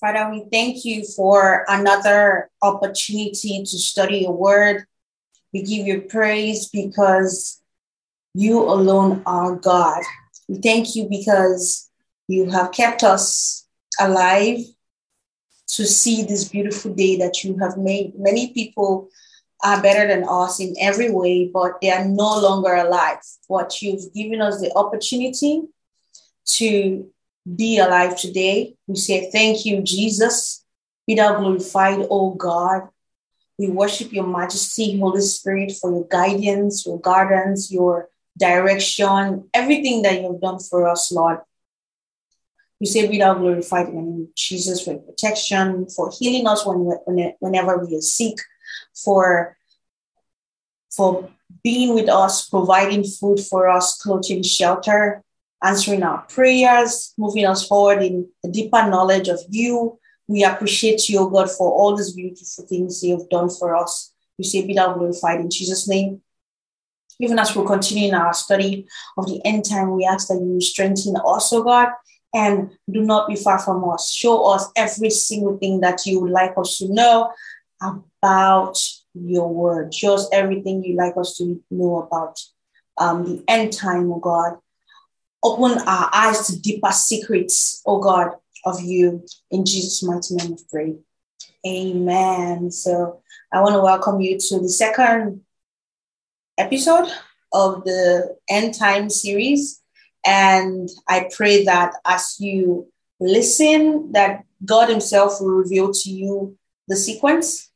Father, we thank you for another opportunity to study your word. We give you praise because you alone are God. We thank you because you have kept us alive to see this beautiful day that you have made. Many people are better than us in every way, but they are no longer alive. What you've given us the opportunity to be alive today. We say thank you, Jesus. Be thou glorified, O God. We worship your majesty, Holy Spirit, for your guidance, your guidance, your direction, everything that you've done for us, Lord. We say, we are glorified in Jesus for protection, for healing us when, when, whenever we are sick, for, for being with us, providing food for us, clothing, shelter, answering our prayers, moving us forward in a deeper knowledge of you. We appreciate you, God, for all these beautiful things you've done for us. We say, be thou glorified in Jesus' name. Even as we continue in our study of the end time, we ask that you strengthen us, oh God, and do not be far from us. Show us every single thing that you would like us to know about your word. Show us everything you like us to know about um, the end time, oh God. Open our eyes to deeper secrets, oh God, of you. In Jesus' mighty name of pray. Amen. So I want to welcome you to the second episode of the end time series. And I pray that as you listen, that God Himself will reveal to you the sequence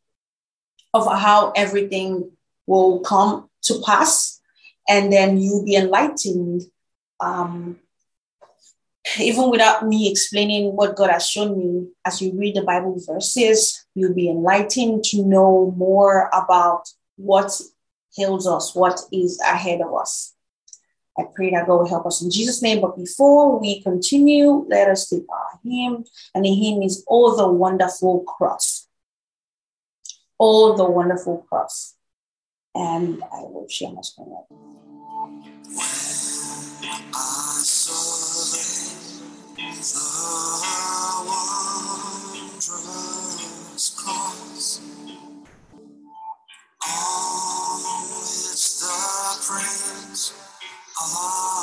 of how everything will come to pass. And then you'll be enlightened um, even without me explaining what God has shown me, as you read the Bible verses, you'll be enlightened to know more about what hails us, what is ahead of us. I pray that God will help us in Jesus' name. But before we continue, let us take our hymn. And the hymn is Oh, the Wonderful Cross. Oh, the Wonderful Cross. And I will share my screen. I of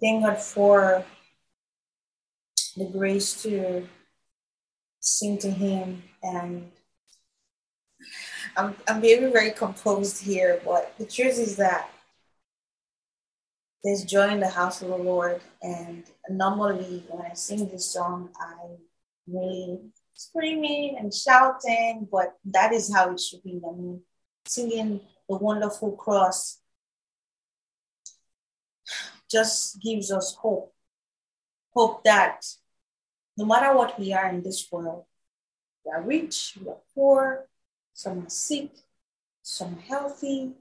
Thank God for the grace to sing to Him. And I'm, I'm very, very composed here, but the truth is that there's joy in the house of the Lord. And normally, when I sing this song, I'm really screaming and shouting, but that is how it should be. I mean, singing the wonderful cross just gives us hope. Hope that no matter what we are in this world, we are rich, we are poor, some are sick, some are healthy.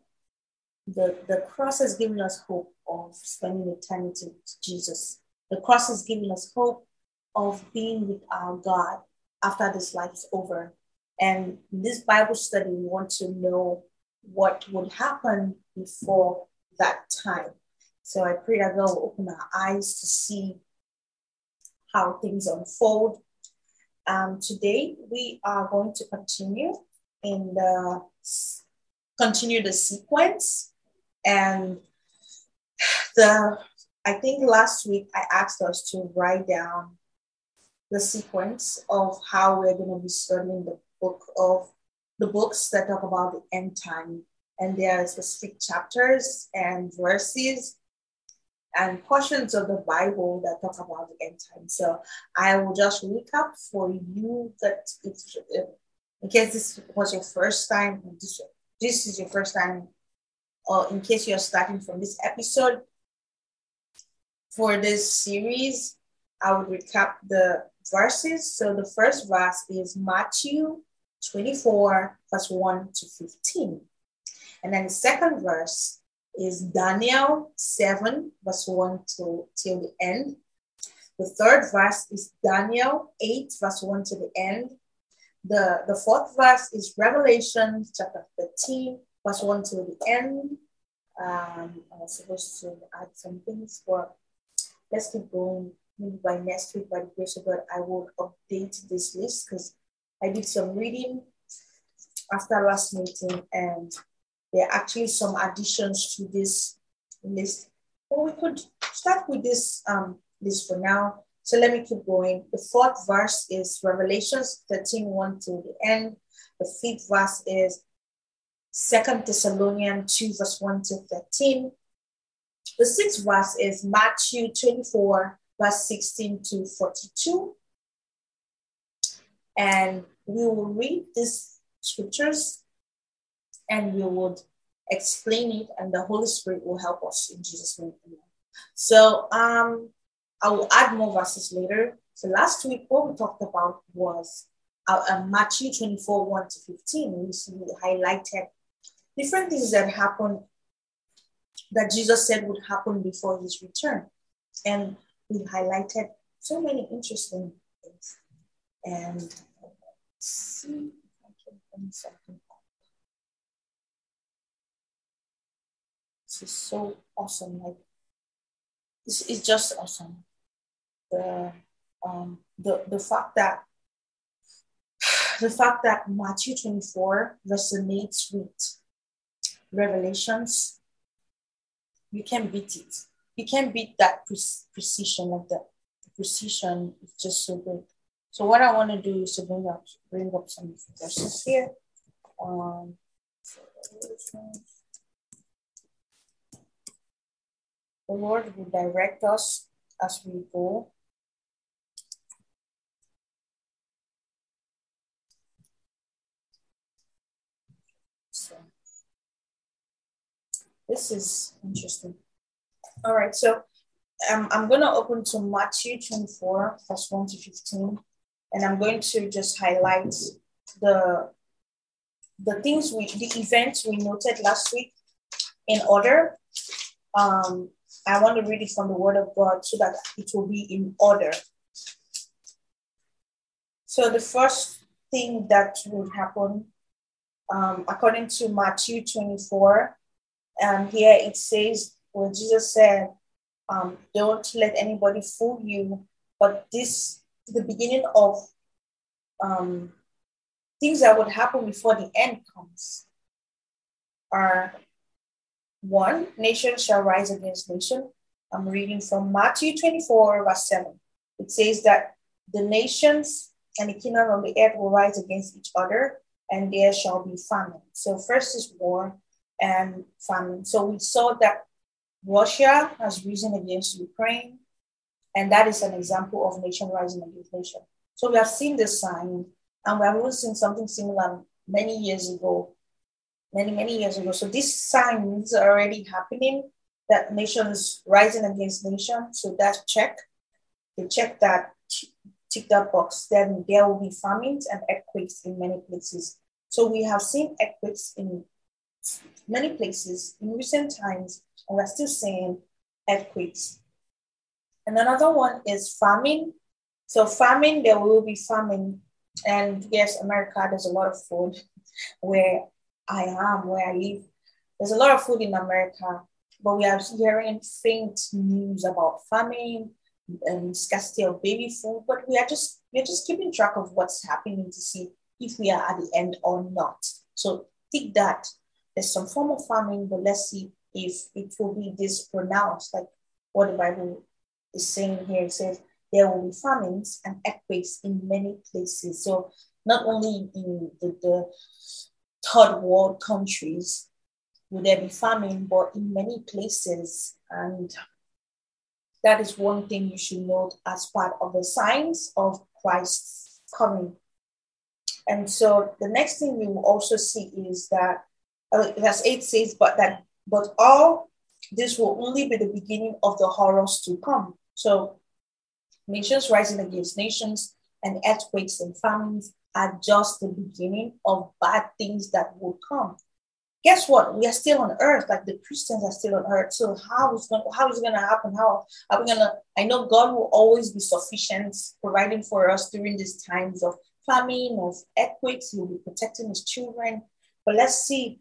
The, the cross has given us hope of spending eternity with Jesus. The cross has given us hope of being with our God after this life is over. And this Bible study, we want to know what would happen before that time. So I pray that God will open our eyes to see how things unfold. Um, today we are going to continue in the continue the sequence and the I think last week I asked us to write down the sequence of how we're going to be studying the book of the books that talk about the end time and there are specific chapters and verses and portions of the Bible that talk about the end time. So I will just recap for you that if, uh, in case this was your first time, this, this is your first time, or in case you're starting from this episode, for this series, I would recap the verses. So the first verse is Matthew 24, verse 1 to 15. And then the second verse is Daniel 7, verse 1 to till the end. The third verse is Daniel 8, verse 1 to the end. The, the fourth verse is Revelation chapter 13, verse 1 to the end. Um, I was supposed to add some things, but let's keep going. Maybe by next week, by the grace of God, I will update this list because I did some reading after last meeting and there are actually some additions to this list. But we could start with this um, list for now. So let me keep going. The fourth verse is Revelations 13, 1 to the end. The fifth verse is Second Thessalonians 2, verse 1 to 13. The sixth verse is Matthew 24, verse 16 to 42. And we will read these scriptures and we would explain it, and the Holy Spirit will help us in Jesus' name. So um, I will add more verses later. So last week, what we talked about was uh, uh, Matthew 24, 1 to 15. We highlighted different things that happened that Jesus said would happen before his return. And we highlighted so many interesting things. And let's see if I can bring something This is so awesome. Like this is just awesome. The um the the fact that the fact that Matthew 24 resonates with Revelations, you can beat it. You can beat that pre- precision of the, the precision is just so good. So what I want to do is to bring up bring up some verses here. Um, the Lord will direct us as we go. So this is interesting. All right, so um, I'm going to open to Matthew 24, verse 1 to 15, and I'm going to just highlight the the things we, the events we noted last week in order. Um, I want to read it from the Word of God so that it will be in order. So the first thing that would happen, um, according to Matthew 24, um, here it says where Jesus said, um, "Don't let anybody fool you," but this the beginning of um, things that would happen before the end comes. Are one nation shall rise against nation. I'm reading from Matthew 24, verse 7. It says that the nations and the kingdom of the earth will rise against each other, and there shall be famine. So, first is war and famine. So, we saw that Russia has risen against Ukraine, and that is an example of nation rising against nation. So, we have seen this sign, and we have also seen something similar many years ago many, many years ago. So these signs are already happening that nations rising against nation. So that check, they check that, tick that box, then there will be famines and earthquakes in many places. So we have seen earthquakes in many places in recent times, and we're still seeing earthquakes. And another one is famine. So famine, there will be famine. And yes, America, there's a lot of food where I am, where I live. There's a lot of food in America, but we are hearing faint news about famine and scarcity of baby food. But we are just we're just keeping track of what's happening to see if we are at the end or not. So think that there's some form of famine, but let's see if it will be this pronounced, like what the Bible is saying here. It says there will be famines and earthquakes in many places. So not only in the, the third world countries will there be famine, but in many places. And that is one thing you should note as part of the signs of Christ's coming. And so the next thing we will also see is that uh, verse 8 says, but that but all this will only be the beginning of the horrors to come. So nations rising against nations and earthquakes and famines are just the beginning of bad things that will come. Guess what? We are still on earth, like the Christians are still on earth. So how is going how is it gonna happen? How are we gonna I know God will always be sufficient, providing for us during these times of famine, of earthquakes, He will be protecting his children. But let's see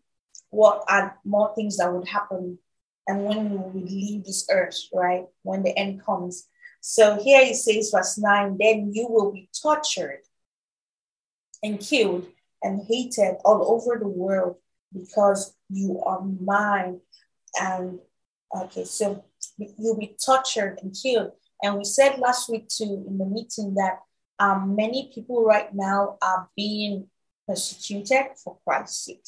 what are more things that would happen and when we leave this earth, right? When the end comes. So here it says, verse 9, then you will be tortured and killed and hated all over the world because you are mine. And okay, so you'll be tortured and killed. And we said last week too in the meeting that um, many people right now are being persecuted for Christ's sake.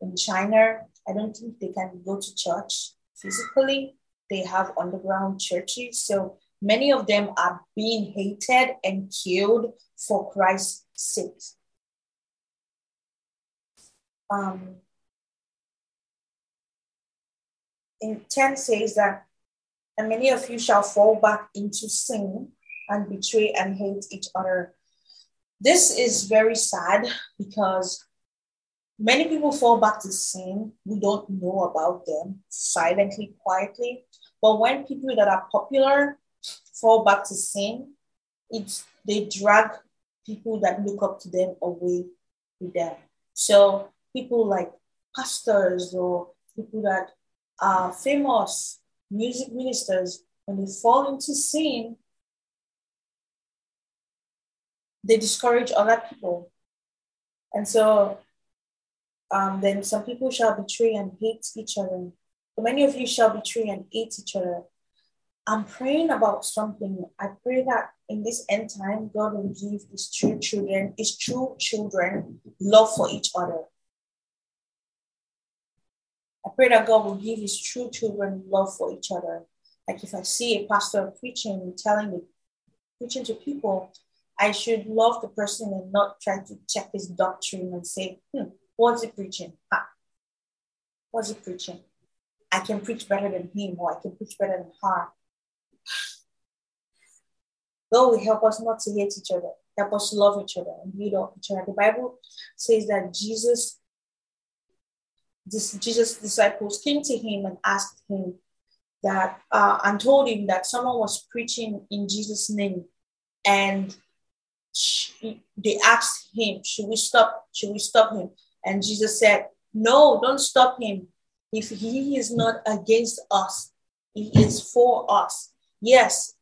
In China, I don't think they can go to church physically. they have underground churches. So many of them are being hated and killed for Christ's sake. Um, in 10 says that, and many of you shall fall back into sin and betray and hate each other. This is very sad because many people fall back to sin. We don't know about them silently, quietly. But when people that are popular fall back to sin, it's they drag people that look up to them away with them. So people like pastors or people that are famous music ministers, when they fall into sin, they discourage other people. And so um, then some people shall betray and hate each other. Many of you shall betray and hate each other. I'm praying about something. I pray that in this end time, God will give his true children, his true children, love for each other. I pray that God will give his true children love for each other. Like if I see a pastor preaching, and telling me, preaching to people, I should love the person and not try to check his doctrine and say, hmm, what's he preaching? Ah, what's he preaching? I can preach better than him or I can preach better than her. God will help us not to hate each other, help us love each other and build up each other. The Bible says that Jesus, this Jesus' disciples came to him and asked him that uh, and told him that someone was preaching in Jesus' name and they asked him, should we stop? Should we stop him? And Jesus said, no, don't stop him. If he is not against us, he is for us. Yes,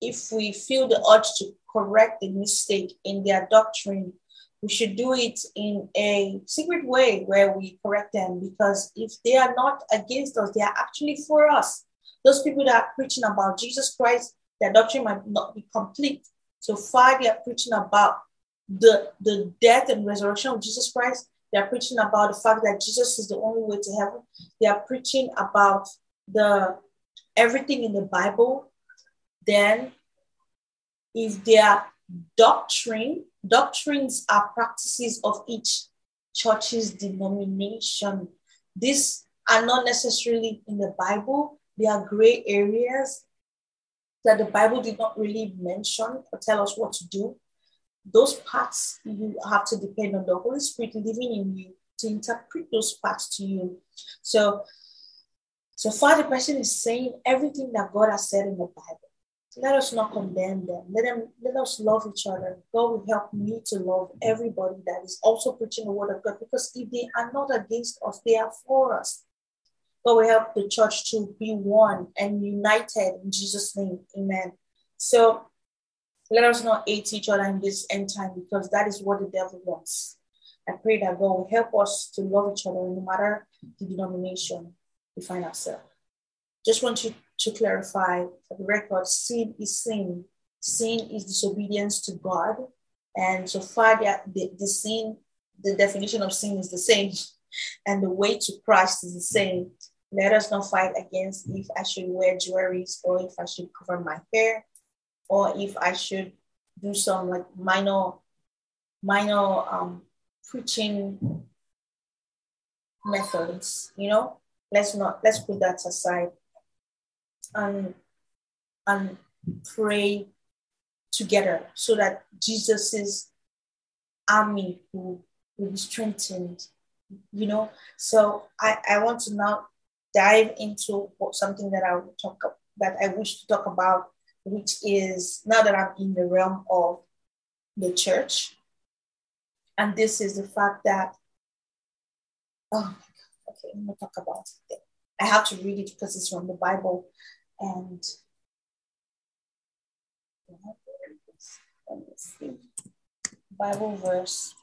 if we feel the urge to correct the mistake in their doctrine, we should do it in a secret way where we correct them because if they are not against us, they are actually for us. Those people that are preaching about Jesus Christ, their doctrine might not be complete, so far, they are preaching about the, the death and resurrection of Jesus Christ. They are preaching about the fact that Jesus is the only way to heaven. They are preaching about the everything in the Bible. Then, if their doctrine, doctrines are practices of each church's denomination. These are not necessarily in the Bible. They are gray areas that the Bible did not really mention or tell us what to do, those parts you have to depend on the Holy Spirit living in you to interpret those parts to you. So, so far the person is saying everything that God has said in the Bible. Let us not condemn them. Let them let us love each other. God will help me to love everybody that is also preaching the word of God. Because if they are not against us, they are for us. God will help the church to be one and united in Jesus' name. Amen. So let us not hate each other in this end time because that is what the devil wants. I pray that God will help us to love each other no matter the denomination we find ourselves. Just want you to clarify for the record sin is sin. Sin is disobedience to God. And so far, the, the sin, the definition of sin is the same, and the way to Christ is the same. Let us not fight against if I should wear jewelries or if I should cover my hair or if I should do some like minor, minor um, preaching methods, you know? Let's not, let's put that aside and, and pray together so that Jesus's army will, will be strengthened, you know? So I, I want to now dive into something that I will talk that I wish to talk about, which is now that I'm in the realm of the church, and this is the fact that oh okay, I'm gonna talk about it. I have to read it because it's from the Bible, and let me see Bible verse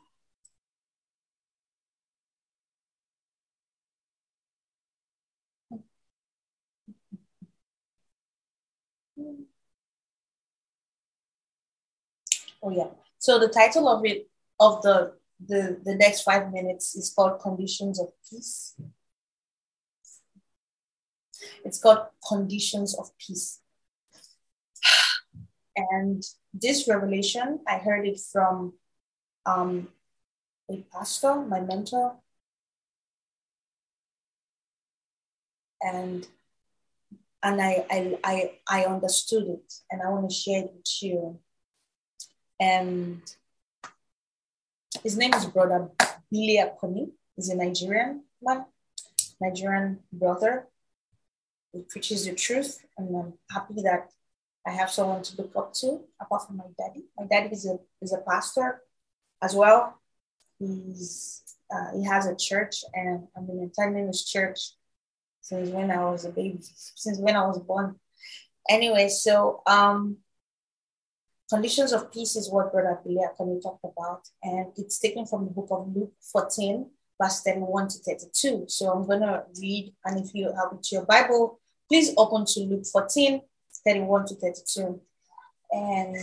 Oh yeah. So the title of it of the the the next five minutes is called Conditions of Peace. It's called Conditions of Peace. And this revelation, I heard it from um, a pastor, my mentor. And and I, I I I understood it and I want to share it with you. And his name is Brother Billy Akoni. He's a Nigerian man, Nigerian brother. He preaches the truth, and I'm happy that I have someone to look up to apart from my daddy. My daddy is a is a pastor as well. He's uh, he has a church, and I've been attending his church since when I was a baby, since when I was born. Anyway, so um, conditions of peace is what Brother Billy Akoni talked about, and it's taken from the book of Luke 14, verse 31 to 32. So I'm gonna read, and if you have it to your Bible, please open to Luke 14, 31 to 32. And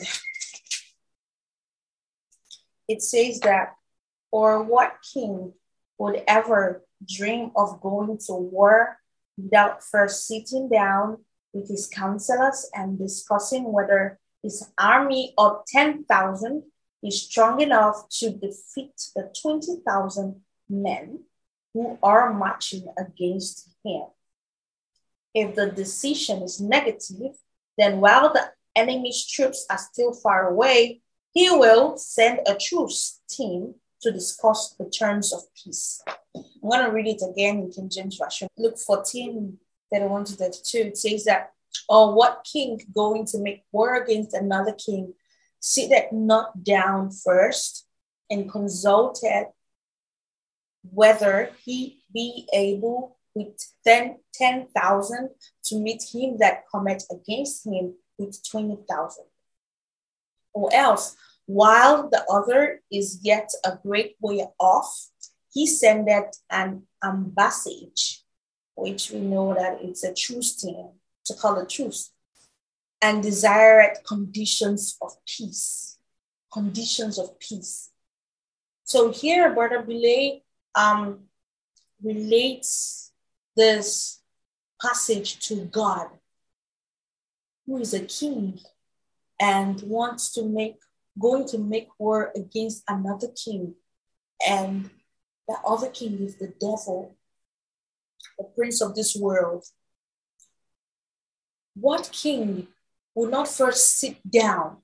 it says that, or what king would ever dream of going to war without first sitting down with his counselors and discussing whether his army of 10,000 is strong enough to defeat the 20,000 men who are marching against him. If the decision is negative, then while the enemy's troops are still far away, he will send a truce team to discuss the terms of peace. I'm going to read it again in King James Version. Luke 14, 31 to 32. It says that, Or what king going to make war against another king sit that not down first and consulted whether he be able with 10,000 to meet him that cometh against him with 20,000. Or else, while the other is yet a great way off, he sendeth an ambassage, which we know that it's a true thing, to call a truth, and desired conditions of peace. Conditions of peace. So here, Brother Billy um, relates this passage to God, who is a king and wants to make, going to make war against another king. And the other king is the devil, the prince of this world. What king would not first sit down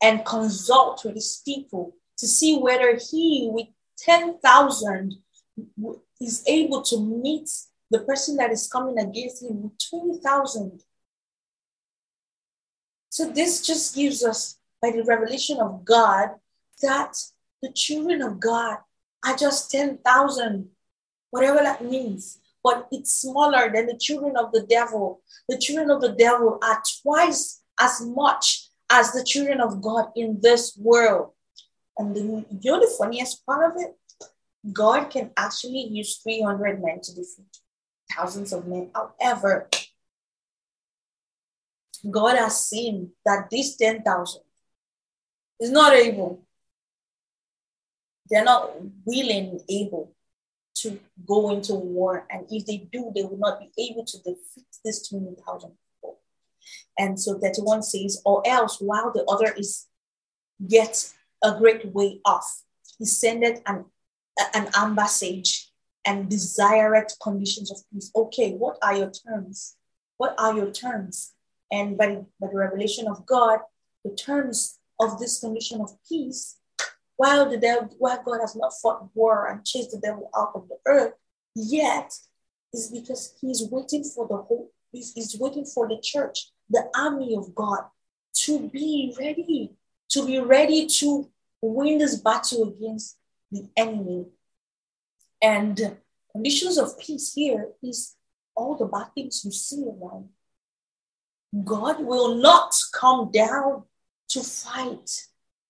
and consult with his people to see whether he, with 10,000, is able to meet the person that is coming against him with 20,000. So this just gives us, by the revelation of God, that the children of God are just 10,000, whatever that means. But it's smaller than the children of the devil. The children of the devil are twice as much as the children of God in this world. And the, you know the funniest part of it? God can actually use 300 men to defeat thousands of men. However, God has seen that this 10,000 is not able, they're not willing, able to go into war. And if they do, they will not be able to defeat this 20,000 people. And so 31 says, or else while the other is yet a great way off, he sendeth an an ambassage and desired conditions of peace. Okay, what are your terms? What are your terms? And by, by the revelation of God, the terms of this condition of peace, while the devil, while God has not fought war and chased the devil out of the earth, yet is because he's waiting for the whole, he's, he's waiting for the church, the army of God, to be ready, to be ready to win this battle against the enemy. And conditions of peace here is all the bad things you see around. God will not come down to fight.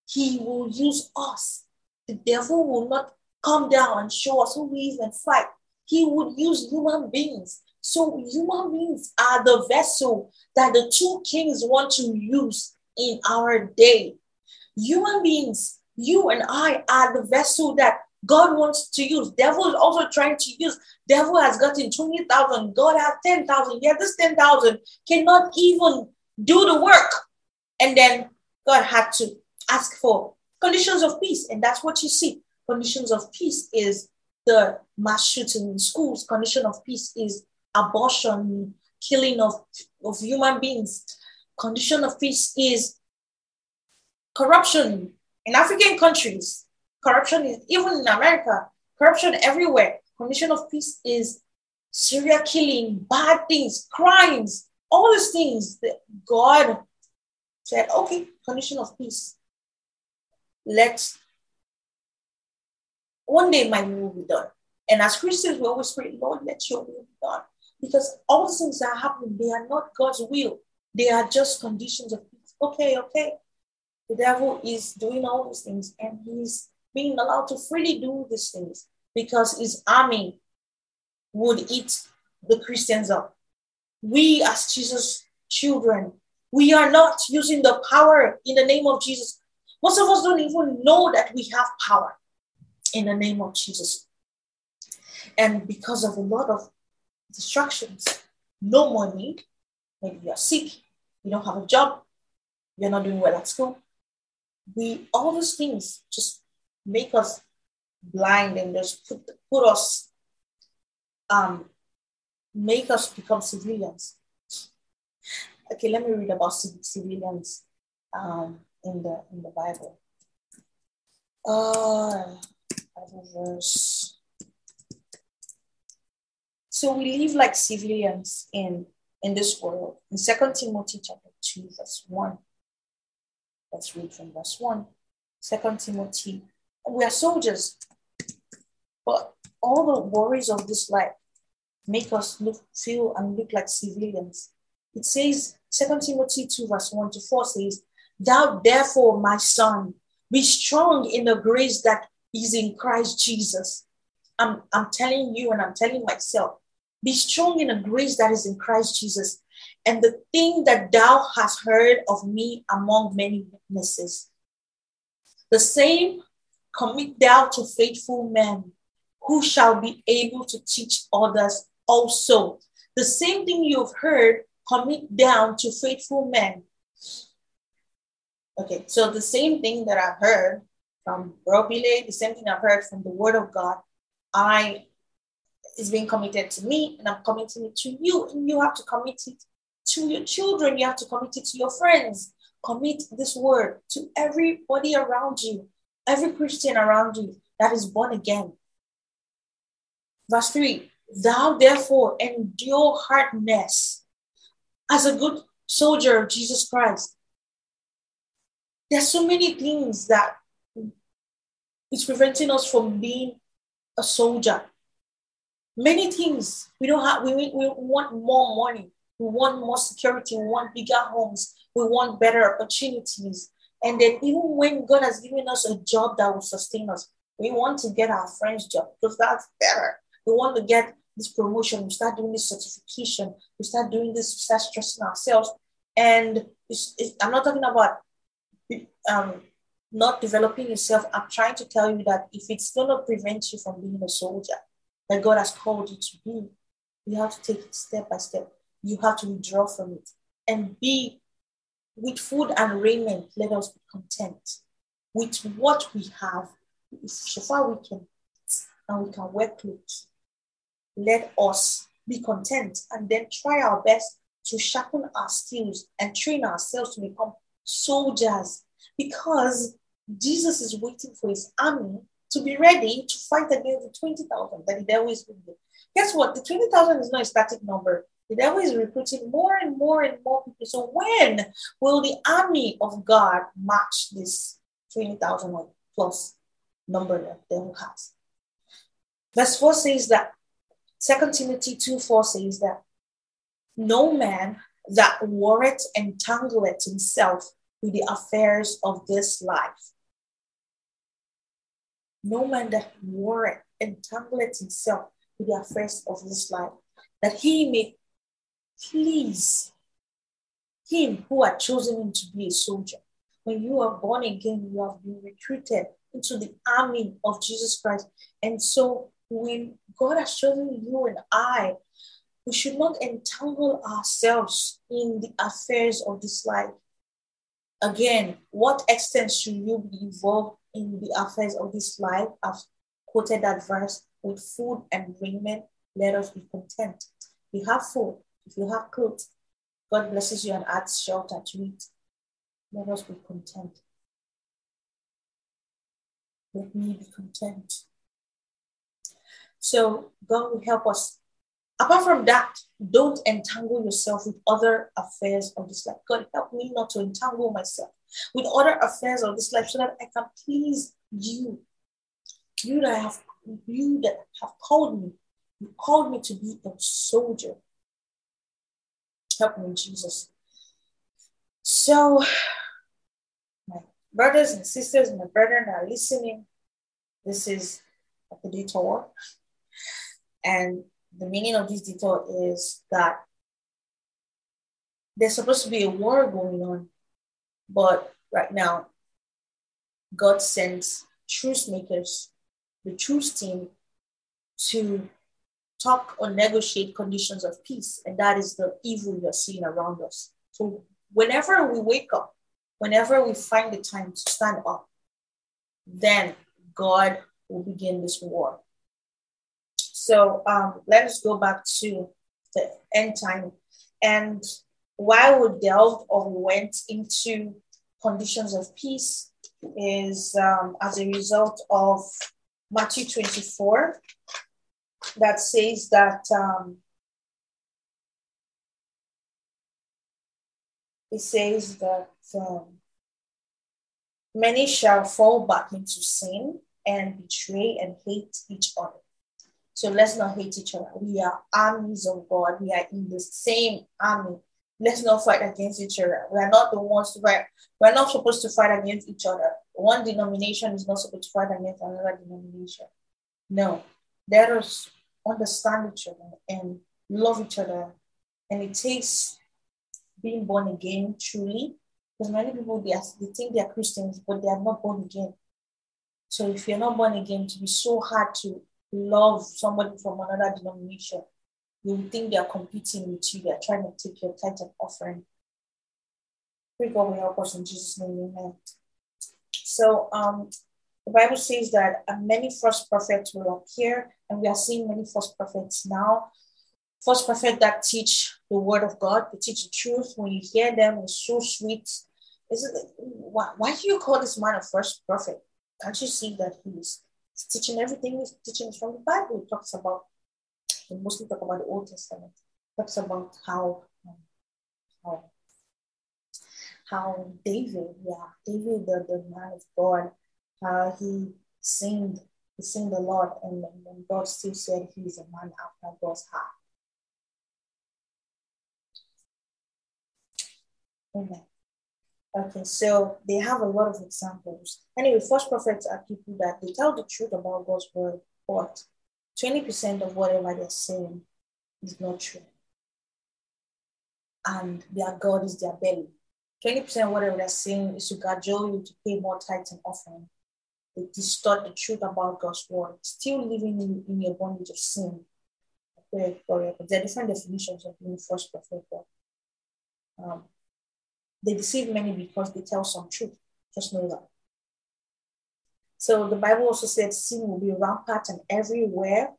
He will use us. The devil will not come down and show us who he is and fight. He would use human beings. So human beings are the vessel that the two kings want to use in our day. Human beings you and I are the vessel that God wants to use. Devil is also trying to use. Devil has gotten 20,000. God has 10,000. Yet this 10,000 cannot even do the work. And then God had to ask for conditions of peace. And that's what you see. Conditions of peace is the mass shooting in schools. Condition of peace is abortion, killing of, of human beings. Condition of peace is corruption in African countries. Corruption is even in America, corruption everywhere. Condition of peace is serial killing, bad things, crimes, all these things that God said, okay, condition of peace. Let's one day my will be done. And as Christians, we always pray, Lord, let your will be done. Because all things that are happening, they are not God's will. They are just conditions of peace. Okay, okay. The devil is doing all these things and he's being allowed to freely do these things because his army would eat the Christians up. We, as Jesus' children, we are not using the power in the name of Jesus. Most of us don't even know that we have power in the name of Jesus. And because of a lot of distractions, no money, maybe you're sick, you don't have a job, you're not doing well at school. We all those things just make us blind and just put, put us um make us become civilians. Okay, let me read about civilians um, in the in the Bible. Uh, Bible verse. So we live like civilians in in this world. In Second Timothy chapter 2, verse 1. Let's read from verse 1. Second Timothy. We are soldiers, but all the worries of this life make us look, feel, and look like civilians. It says, Second Timothy 2, verse 1 to 4 says, Thou therefore, my son, be strong in the grace that is in Christ Jesus. I'm, I'm telling you and I'm telling myself, be strong in the grace that is in Christ Jesus. And the thing that thou hast heard of me among many witnesses, the same commit thou to faithful men who shall be able to teach others also. The same thing you've heard, commit down to faithful men. Okay, so the same thing that I've heard from Robile, the same thing I've heard from the Word of God, I is being committed to me, and I'm committing it to you, and you have to commit it to your children. You have to commit it to your friends. Commit this word to everybody around you, every Christian around you that is born again. Verse 3 Thou therefore endure hardness as a good soldier of Jesus Christ. There's so many things that is preventing us from being a soldier. Many things we don't have. We, we want more money. We want more security. We want bigger homes. We want better opportunities. And then even when God has given us a job that will sustain us, we want to get our friend's job because that's better. We want to get this promotion. We start doing this certification. We start doing this. We start stressing ourselves. And it's, it's, I'm not talking about um, not developing yourself. I'm trying to tell you that if it's going to prevent you from being a soldier that God has called you to be, you have to take it step by step. You have to withdraw from it and be with food and raiment. Let us be content with what we have. So far we can, and we can wear clothes let us be content and then try our best to sharpen our skills and train ourselves to become soldiers because Jesus is waiting for his army to be ready to fight against the 20,000 that the devil is with. Guess what? The 20,000 is not a static number. The devil is recruiting more and more and more people. So when will the army of God match this 20,000 plus number that the devil has? Verse 4 says that Second Timothy 2 4 says that no man that warreth entangleth himself with the affairs of this life. No man that warreth entangleth himself with the affairs of this life, that he may please him who had chosen him to be a soldier. When you are born again, you have been recruited into the army of Jesus Christ. And so when God has chosen you and I, we should not entangle ourselves in the affairs of this life. Again, what extent should you be involved in the affairs of this life? I've quoted that verse with food and raiment, let us be content. You have food, if you have clothes, God blesses you and adds shelter to it. Let us be content. Let me be content. So God will help us. Apart from that, don't entangle yourself with other affairs of this life. God, help me not to entangle myself with other affairs of this life so that I can please you. You that have you that have called me. You called me to be a soldier. Help me, Jesus. So, my brothers and sisters, my brethren are listening. This is a detour. And the meaning of this detour is that there's supposed to be a war going on, but right now, God sends truce makers, the truce team, to talk or negotiate conditions of peace. And that is the evil are seeing around us. So whenever we wake up, whenever we find the time to stand up, then God will begin this war. So um, let us go back to the end time. And why we delved or we went into conditions of peace, is um, as a result of Matthew 24, that says that um, it says that um, many shall fall back into sin and betray and hate each other. So let's not hate each other. We are armies of God. We are in the same army. Let's not fight against each other. We are not the ones to fight. We're not supposed to fight against each other. One denomination is not supposed to fight against another denomination. No. Let us understand each other and love each other. And it takes being born again truly. Because many people they, are, they think they are Christians, but they are not born again. So if you're not born again, to be so hard to love somebody from another denomination, you think they are competing with you, they are trying to take your tithe and offering. Pray God will help us in Jesus' name, amen. So um, the Bible says that many false prophets will appear, and we are seeing many false prophets now. False prophets that teach the word of God, they teach the truth. When you hear them, it's so sweet. Is it why, why do you call this man a false prophet? Can't you see that he's, he's teaching everything he's teaching from the Bible? He talks about, he mostly talk about the Old Testament. He talks about how, um, how, how David, yeah, David, the, the man of God, how he sinned, he sinned a lot, and, and God still said he's a man after God's heart. Amen. Okay, so they have a lot of examples. Anyway, false prophets are people that they tell the truth about God's word, but 20% of whatever they're saying is not true. And their God is their belly. 20% of whatever they're saying is to cajole you to pay more tithes and offering. They distort the truth about God's word, still living in, in your bondage of sin. There are different definitions of being false prophet. Um, they deceive many because they tell some truth. Just know that. So the Bible also said sin will be rampant and everywhere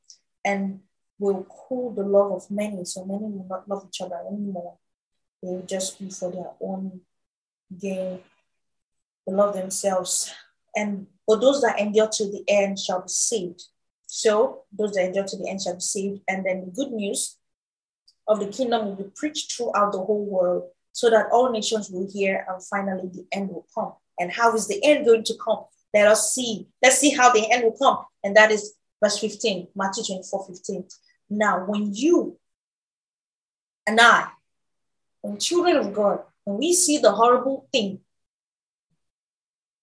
and will cool the love of many. So many will not love each other anymore. They will just be for their own gain. They love themselves. And for those that endure to the end shall be saved. So those that endure to the end shall be saved. And then the good news of the kingdom will be preached throughout the whole world so that all nations will hear and finally the end will come. And how is the end going to come? Let us see. Let's see how the end will come. And that is verse 15, Matthew 24 15. Now, when you and I, when children of God, when we see the horrible thing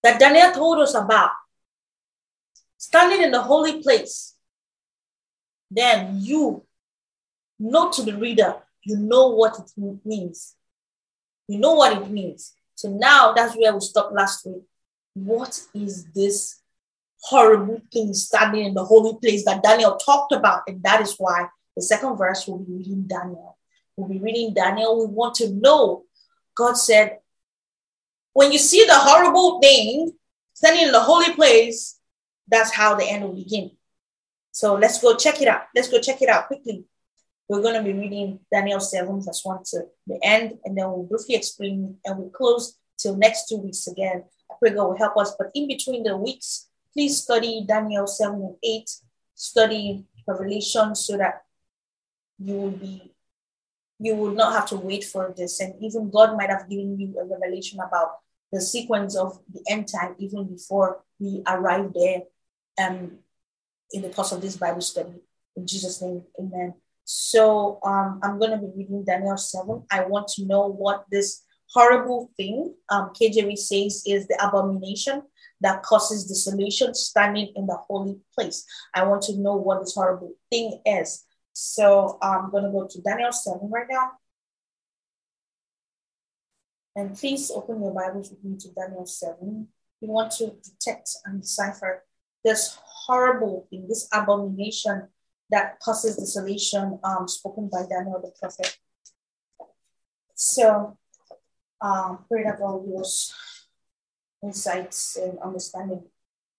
that Daniel told us about, standing in the holy place, then you, not to the reader, you know what it means. You know what it means. So now that's where we stopped last week. What is this horrible thing standing in the holy place that Daniel talked about? And that is why the second verse will be reading Daniel. We'll be reading Daniel. We want to know. God said, when you see the horrible thing standing in the holy place, that's how the end will begin. So let's go check it out. Let's go check it out quickly. We're going to be reading Daniel 7, verse 1 to the end, and then we'll briefly explain and we'll close till next two weeks again. I pray God will help us. But in between the weeks, please study Daniel 7 and 8, study Revelation so that you will be you will not have to wait for this. And even God might have given you a revelation about the sequence of the end time even before we arrive there um, in the course of this Bible study. In Jesus' name, amen. So um, I'm going to be reading Daniel 7. I want to know what this horrible thing, um, KJV says, is the abomination that causes desolation standing in the holy place. I want to know what this horrible thing is. So I'm going to go to Daniel 7 right now. And please open your Bibles with me to Daniel 7. We want to detect and decipher this horrible thing, this abomination that causes desolation um, spoken by Daniel the prophet. So, um, pray that will insights and understanding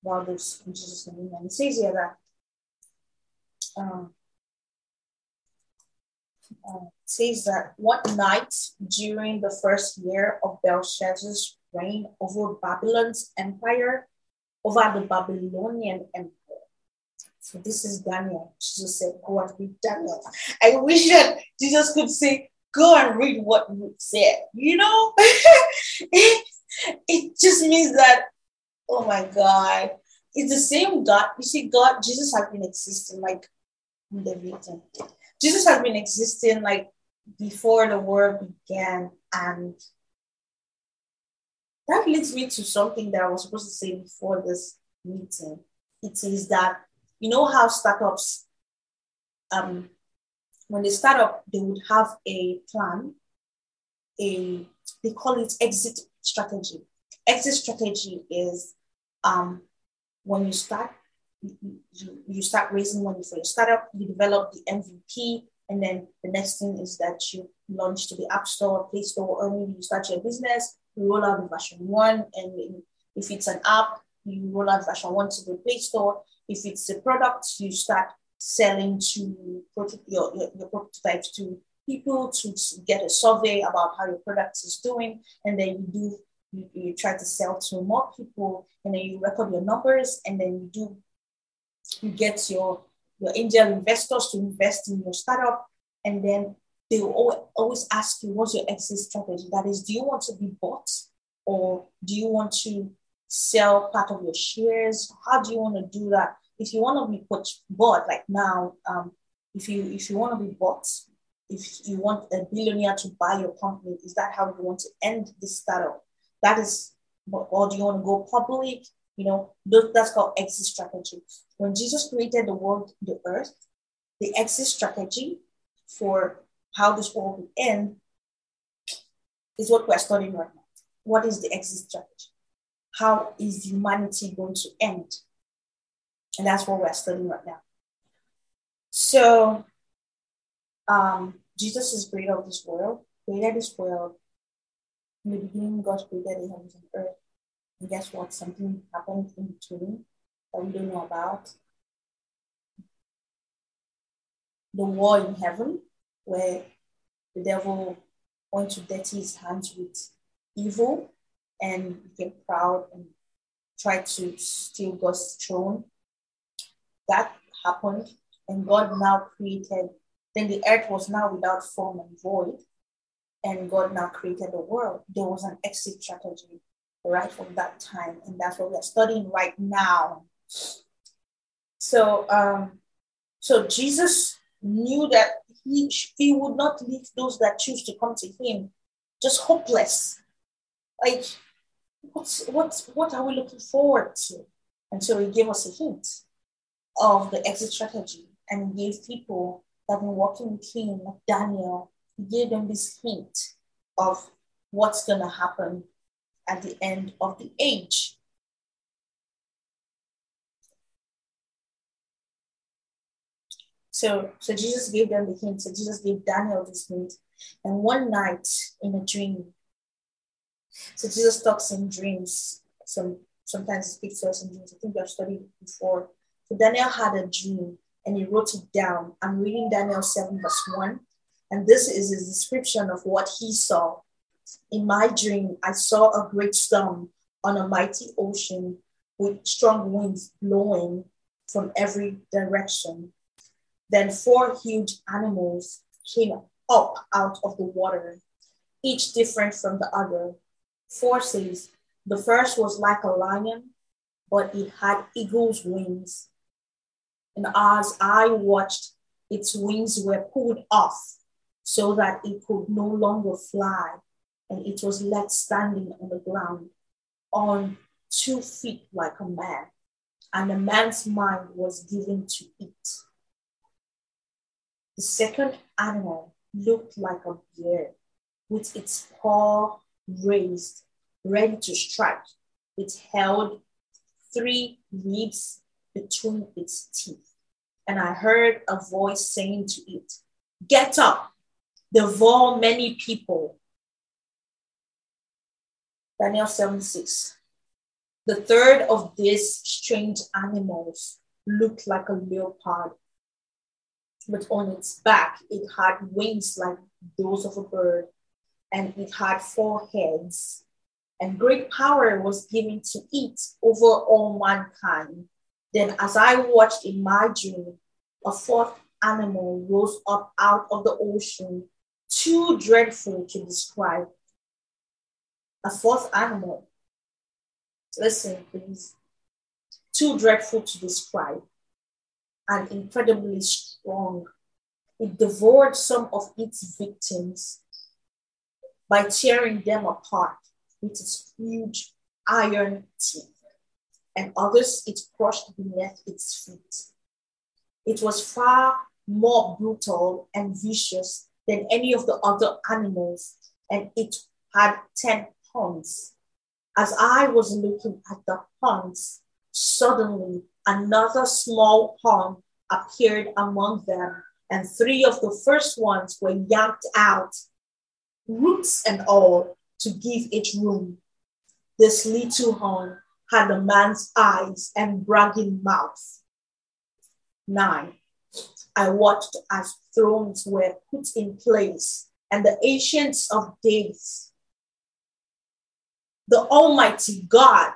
about this in Jesus' name. And it says here that um, uh, says that one night during the first year of Belshazzar's reign over Babylon's empire, over the Babylonian empire, so this is Daniel. Jesus said, Go and read Daniel. I wish that Jesus could say, Go and read what you said. You know? it, it just means that, oh my God, it's the same God. You see, God, Jesus has been existing like in the written. Jesus has been existing like before the world began. And that leads me to something that I was supposed to say before this meeting. It is that you know how startups, um, when they start up, they would have a plan, a they call it exit strategy. Exit strategy is um, when you start, you, you start raising money for your startup, you develop the MVP, and then the next thing is that you launch to the App Store, Play Store, or maybe you start your business, you roll out version one, and if it's an app, you roll out version one to the Play Store, if it's a product, you start selling to your, your, your prototypes to people to get a survey about how your product is doing. And then you do, you, you try to sell to more people and then you record your numbers and then you do, you get your, your angel investors to invest in your startup. And then they will always ask you, what's your exit strategy? That is, do you want to be bought or do you want to sell part of your shares? How do you want to do that? If you want to be bought, like now, um, if you if you want to be bought, if you want a billionaire to buy your company, is that how you want to end this startup? That is, or do you want to go public? You know, that's called exit strategy. When Jesus created the world, the earth, the exit strategy for how this world will end is what we're studying right now. What is the exit strategy? How is humanity going to end? And that's what we're studying right now. So, um, Jesus is creator of this world, created this world. In the beginning, God created the heavens and earth. And guess what? Something happened in between that we don't know about. The war in heaven, where the devil went to dirty his hands with evil and became proud and tried to steal God's throne. That happened, and God now created, then the earth was now without form and void, and God now created the world. There was an exit strategy right from that time, and that's what we're studying right now. So, um, so Jesus knew that he, he would not leave those that choose to come to him just hopeless. Like what's what's what are we looking forward to? And so he gave us a hint of the exit strategy and gave people that been working with him, like Daniel, he gave them this hint of what's gonna happen at the end of the age. So, so Jesus gave them the hint. So Jesus gave Daniel this hint. And one night in a dream, so Jesus talks in dreams. Some sometimes he speaks to us in dreams. I think we have studied before. So Daniel had a dream and he wrote it down. I'm reading Daniel 7, verse 1. And this is his description of what he saw. In my dream, I saw a great storm on a mighty ocean with strong winds blowing from every direction. Then four huge animals came up out of the water, each different from the other. Four says, the first was like a lion, but it had eagle's wings. And as I watched, its wings were pulled off so that it could no longer fly, and it was left standing on the ground on two feet like a man. And a man's mind was given to it. The second animal looked like a bear with its paw raised, ready to strike. It held three ribs between its teeth. And I heard a voice saying to it, Get up, devour many people. Daniel 7 6. The third of these strange animals looked like a leopard but on its back it had wings like those of a bird, and it had four heads. And great power was given to it over all mankind. Then, as I watched in my dream, a fourth animal rose up out of the ocean, too dreadful to describe. A fourth animal. Listen, please. Too dreadful to describe and incredibly strong. It devoured some of its victims by tearing them apart with its huge iron teeth, and others it crushed beneath its feet. It was far more brutal and vicious than any of the other animals, and it had 10 horns. As I was looking at the horns, suddenly another small horn appeared among them, and three of the first ones were yanked out, roots and all, to give it room. This little horn had a man's eyes and bragging mouth. Nine, I watched as thrones were put in place and the ancients of days, the Almighty God,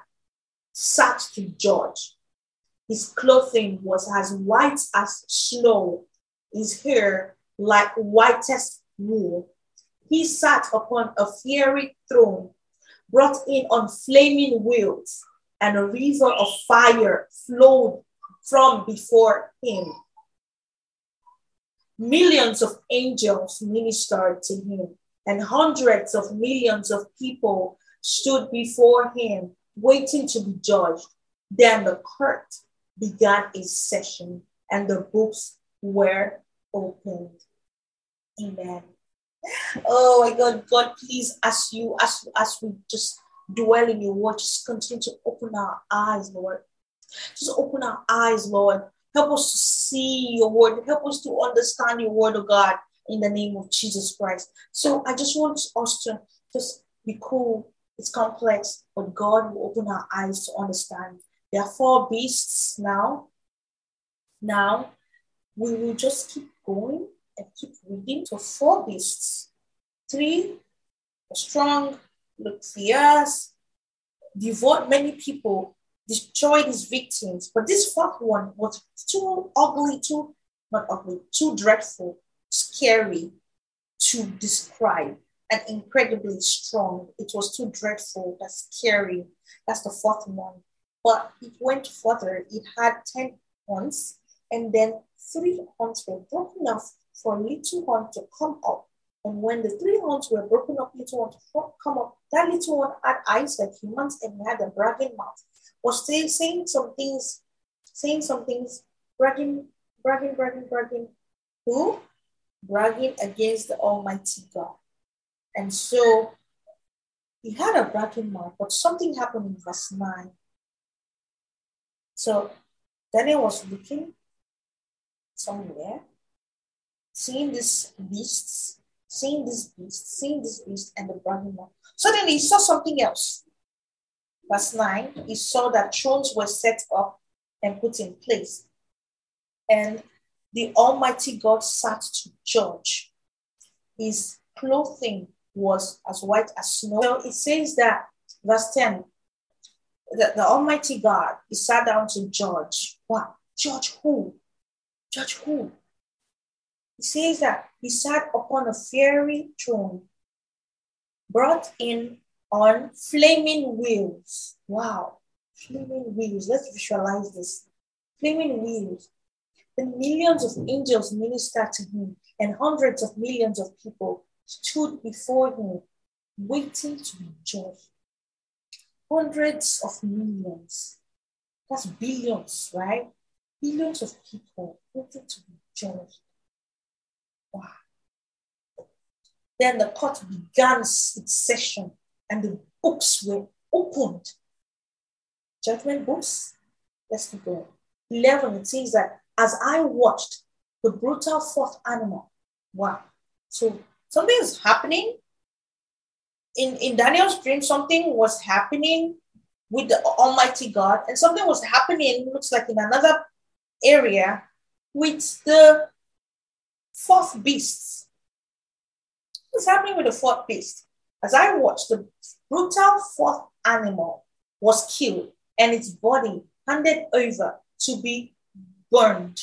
sat to judge. His clothing was as white as snow, his hair like whitest wool. He sat upon a fiery throne, brought in on flaming wheels, and a river of fire flowed from before him. Millions of angels ministered to him, and hundreds of millions of people stood before him, waiting to be judged. Then the court began its session and the books were opened. Amen. Oh my God, God, please, as you, as, as we just dwell in your word, just continue to open our eyes, Lord. Just open our eyes, Lord. Help us to see your word. Help us to understand your word, of God, in the name of Jesus Christ. So I just want us to just be cool. It's complex, but God will open our eyes to understand. There are four beasts now. Now, we will just keep going and keep reading. So, four beasts. Three, strong, look fierce, many people, destroyed his victims. But this fourth one was too ugly, too, not ugly, too dreadful, scary to describe, and incredibly strong. It was too dreadful, that's scary. That's the fourth one. But it went further. It had 10 horns, and then three horns were broken off for little horn to come up. And when the three horns were broken up, little one to come up, that little one had eyes like humans and had a bragging mouth. Was saying, saying some things, saying some things, bragging, bragging, bragging, bragging. Who? Bragging against the Almighty God. And so he had a bragging mouth, but something happened in verse 9. So Daniel was looking somewhere, seeing these beasts, seeing this beast, seeing this beast, and the bragging mouth. Suddenly he saw something else. Verse 9, he saw that thrones were set up and put in place, and the Almighty God sat to judge. His clothing was as white as snow. So it says that, verse 10, that the Almighty God, he sat down to judge. What? Judge who? Judge who? He says that he sat upon a fiery throne, brought in on flaming wheels. Wow, flaming wheels. Let's visualize this. Flaming wheels. The millions of angels ministered to him, and hundreds of millions of people stood before him, waiting to be judged. Hundreds of millions. That's billions, right? Billions of people waiting to be judged. Wow. Then the court began its session and the books were opened. Judgment books. Let's keep going. 11, it says that as I watched the brutal fourth animal, wow. So something is happening. In, in Daniel's dream, something was happening with the Almighty God, and something was happening, looks like in another area, with the fourth beast. What's happening with the fourth beast? As I watched, the brutal fourth animal was killed and its body handed over to be burned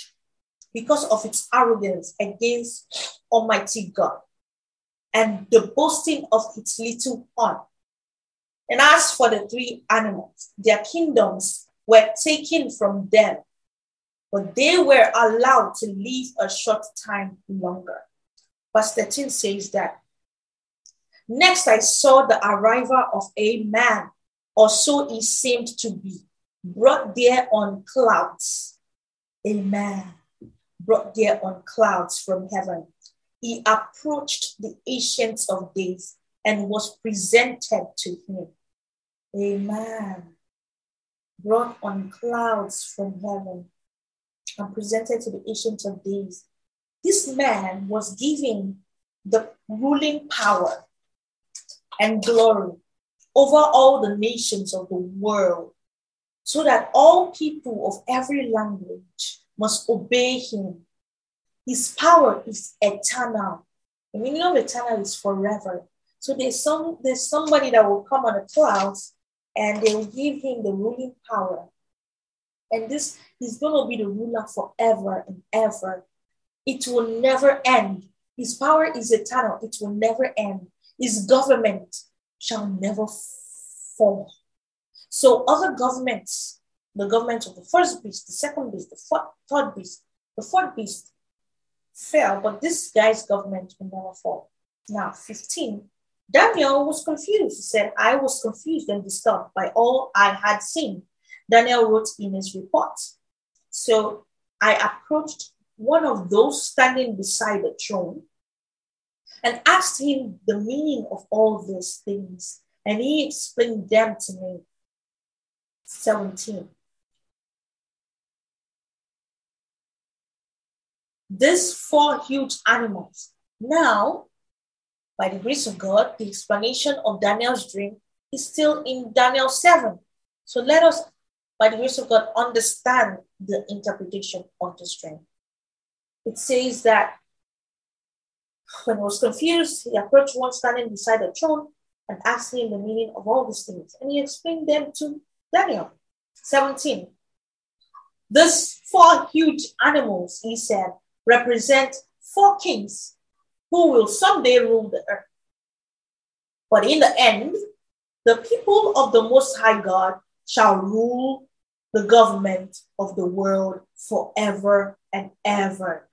because of its arrogance against Almighty God and the boasting of its little horn. And as for the three animals, their kingdoms were taken from them, but they were allowed to live a short time longer. Verse 13 says that Next, I saw the arrival of a man, or so he seemed to be, brought there on clouds. A man brought there on clouds from heaven. He approached the Ancient of Days and was presented to him. A man brought on clouds from heaven and presented to the Ancient of Days. This man was given the ruling power and glory over all the nations of the world, so that all people of every language must obey him. His power is eternal. The meaning of eternal is forever. So there's some there's somebody that will come on the clouds and they will give him the ruling power. And this is going to be the ruler forever and ever. It will never end. His power is eternal. It will never end. His government shall never fall. So other governments, the government of the first beast, the second beast, the fourth, third beast, the fourth beast fell, but this guy's government will never fall. Now, 15. Daniel was confused. He said, I was confused and disturbed by all I had seen. Daniel wrote in his report. So I approached one of those standing beside the throne and asked him the meaning of all these things. And he explained them to me. 17. These four huge animals. Now, by the grace of God, the explanation of Daniel's dream is still in Daniel 7. So let us, by the grace of God, understand the interpretation of the dream. It says that when he was confused, he approached one standing beside the throne and asked him the meaning of all these things. And he explained them to Daniel. 17. These four huge animals, he said, represent four kings who will someday rule the earth. But in the end, the people of the Most High God shall rule the government of the world forever and ever.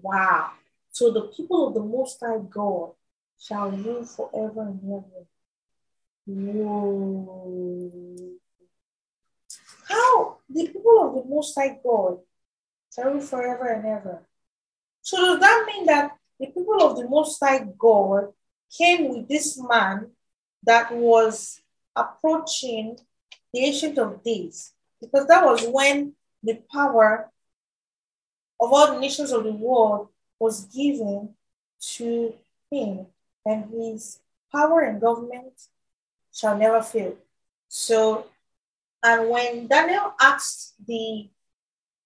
Wow. So the people of the Most High God shall rule forever and ever. Whoa. How? The people of the Most High God shall rule forever and ever. So does that mean that the people of the Most High God came with this man that was approaching the Ancient of Days, because that was when the power of all the nations of the world was given to him, and his power and government shall never fail. So, and when Daniel asked the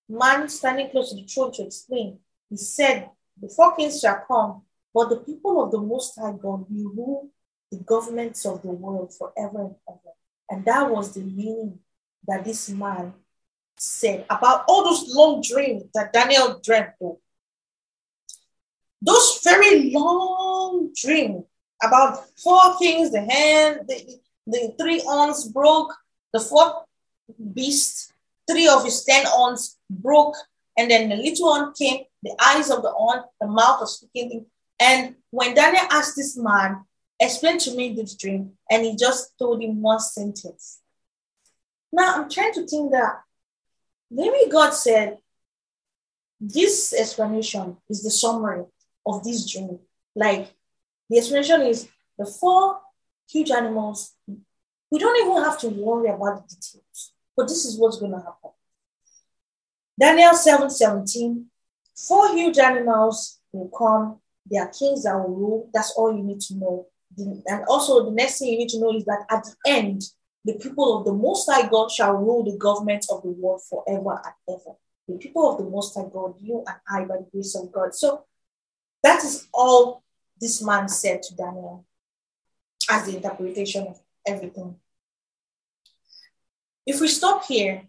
man standing close to the throne to explain, he said, The four kings shall come, but the people of the Most High God will rule the governments of the world forever and ever. And that was the meaning that this man said about all those long dreams that Daniel dreamt of. Those very long dreams about four kings, the hand, the, the three horns broke, the fourth beast, three of his ten horns broke, and then the little one came, the eyes of the horn, the mouth of speaking. And when Daniel asked this man, explain to me this dream, and he just told him one sentence. Now I'm trying to think that maybe God said, this explanation is the summary of this dream. Like the explanation is the four huge animals. We don't even have to worry about the details, but this is what's going to happen. Daniel 7 17, four huge animals will come. They are kings that will rule. That's all you need to know. And also, the next thing you need to know is that at the end, the people of the Most High God shall rule the government of the world forever and ever. The people of the Most High God, you and I, by the grace of God. So that is all this man said to Daniel as the interpretation of everything. If we stop here,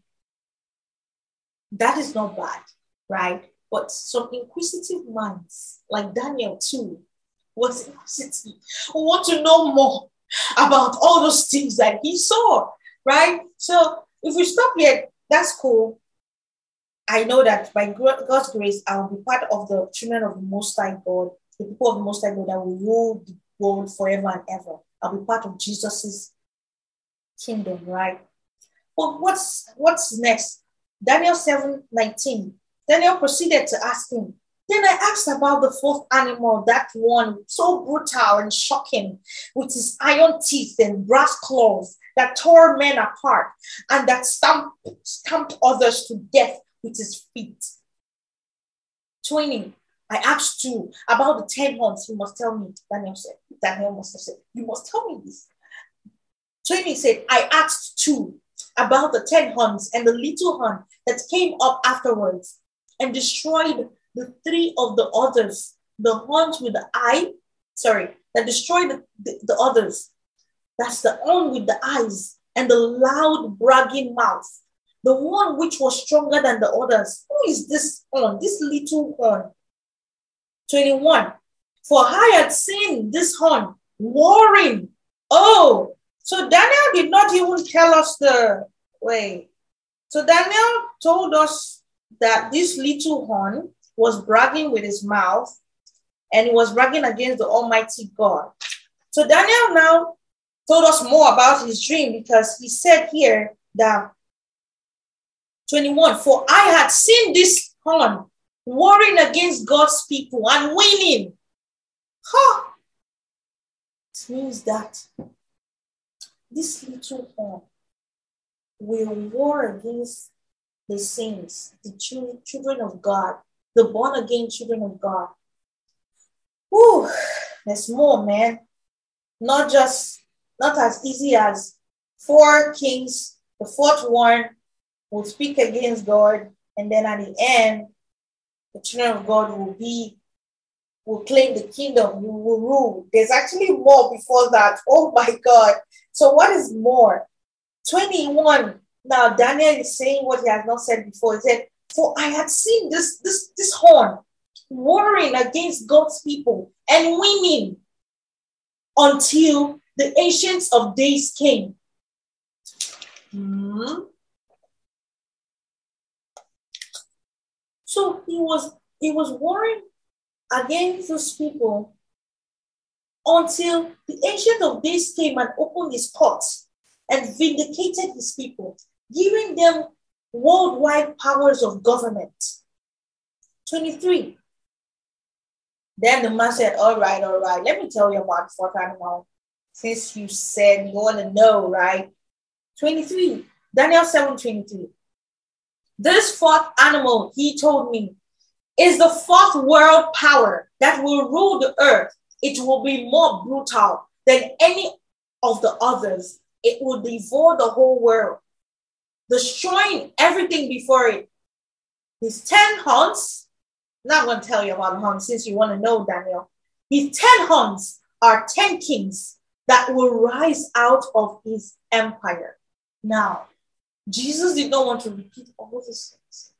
that is not bad, right? But some inquisitive minds, like Daniel too, was inquisitive, We want to know more about all those things that he saw, right? So if we stop here, that's cool. I know that by God's grace, I will be part of the children of the Most High God, the people of the Most High God that will rule the world forever and ever. I'll be part of Jesus's kingdom, right? But what's what's next? Daniel 7 19. Daniel proceeded to ask him, then I asked about the fourth animal, that one so brutal and shocking, with his iron teeth and brass claws that tore men apart and that stamped, stamped others to death with his feet. 20. I asked you about the ten horns. You must tell me. Daniel said. Daniel must have said, You must tell me this. 20 said, I asked two about the ten horns and the little horn that came up afterwards and destroyed the three of the others, the horns with the eye, sorry, that destroyed the, the, the others. That's the horn with the eyes and the loud bragging mouth, the one which was stronger than the others. Who is this horn, this little horn? 21. For I had seen this horn warring. Oh, so Daniel did not even tell us the way. So Daniel told us that this little horn was bragging with his mouth and he was bragging against the Almighty God. So Daniel now told us more about his dream because he said here that 21 For I had seen this horn warring against God's people and winning. Huh. It means that this little horn will war against the saints, the children of God, the born again children of God. Whew, there's more, man. Not just, not as easy as four kings, the fourth one will speak against God, and then at the end, the children of God will be, will claim the kingdom, you will rule. There's actually more before that. Oh my God. So, what is more? 21. Now, Daniel is saying what he has not said before. He said, for I had seen this, this, this horn warring against God's people and winning until the ancients of days came. Hmm. So he was he was warring against those people until the ancient of days came and opened his courts and vindicated his people, giving them worldwide powers of government. 23. Then the man said, All right, all right, let me tell you about the fourth animal. since you said you want to know, right? 23, Daniel 7 23. This fourth animal, he told me, is the fourth world power that will rule the earth. It will be more brutal than any of the others. It will devour the whole world, destroying everything before it. His 10 horns, not going to tell you about the horns since you want to know, Daniel. His 10 horns are 10 kings that will rise out of his empire. Now, Jesus did not want to repeat all these things.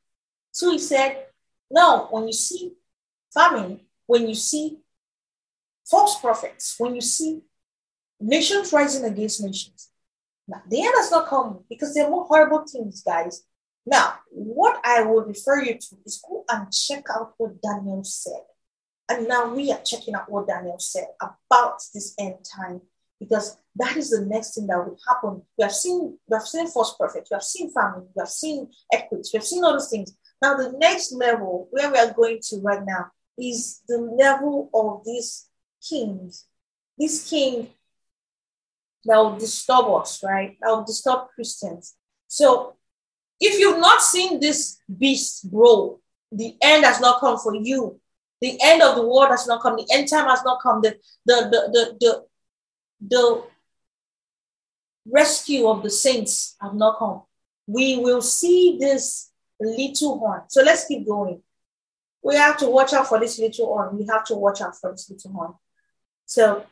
So he said, No, when you see famine, when you see false prophets, when you see nations rising against nations, now the end has not come because there are more horrible things, guys. Now, what I will refer you to is go and check out what Daniel said. And now we are checking out what Daniel said about this end time because that is the next thing that will happen. We have seen, we have seen false prophets, we have seen famine, we have seen equities, we have seen all those things. Now, the next level where we are going to right now is the level of these kings. This king that will disturb us, right? That will disturb Christians. So, if you've not seen this beast, bro, the end has not come for you. The end of the world has not come. The end time has not come. The the the the, the the rescue of the saints have not come. We will see this little horn. So let's keep going. We have to watch out for this little horn. We have to watch out for this little horn. So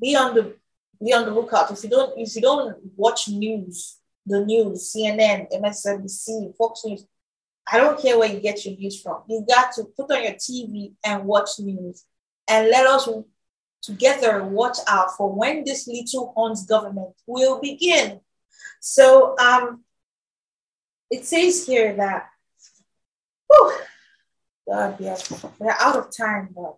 be on the be on the lookout. If you don't if you don't watch news, the news, CNN, MSNBC, Fox News, I don't care where you get your news from. You got to put on your TV and watch news and let us together watch out for when this little horns government will begin. So um, it says here that, whew, God, yes, we're out of time, but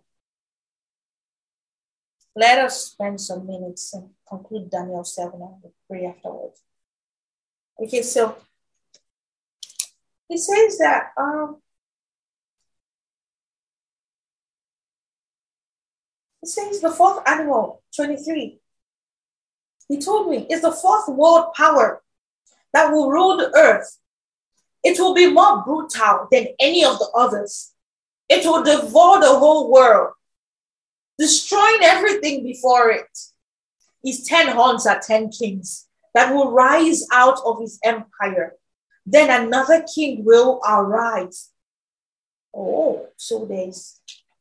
let us spend some minutes and conclude Daniel 7 and pray afterwards. Okay, so he says that um, It says the fourth animal, 23. He told me it's the fourth world power that will rule the earth. It will be more brutal than any of the others. It will devour the whole world, destroying everything before it. His 10 horns are 10 kings that will rise out of his empire. Then another king will arise. Oh, so there's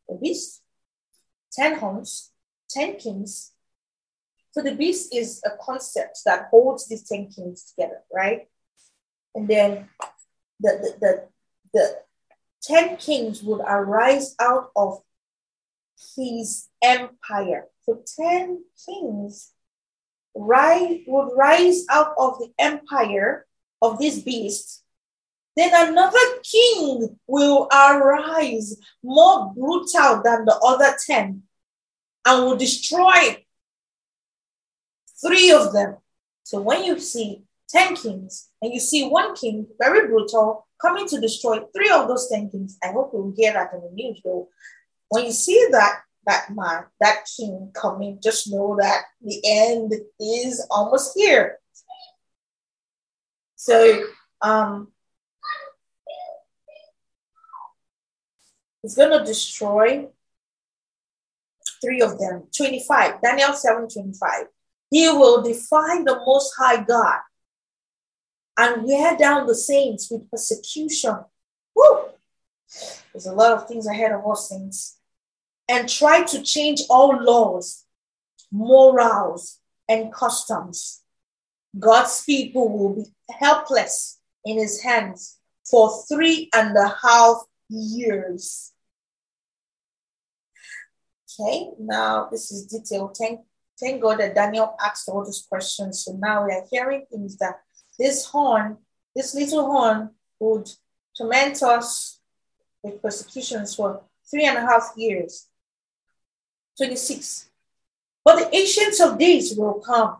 a beast 10 horns, 10 kings. So the beast is a concept that holds these 10 kings together, right? And then the, the, the, the 10 kings would arise out of his empire. So 10 kings rise, would rise out of the empire of this beast then another king will arise more brutal than the other 10 and will destroy three of them. So when you see 10 kings and you see one king, very brutal, coming to destroy three of those 10 kings, I hope you'll hear that in the news though. When you see that, that man, that king coming, just know that the end is almost here. So um, He's going to destroy three of them. 25, Daniel 7 25. He will defy the Most High God and wear down the saints with persecution. Woo! There's a lot of things ahead of us, saints. And try to change all laws, morals, and customs. God's people will be helpless in his hands for three and a half years. Okay, now this is detailed. Thank, thank God that Daniel asked all these questions. So now we are hearing things that this horn, this little horn, would torment us with persecutions for three and a half years. 26. But the ancients of days will come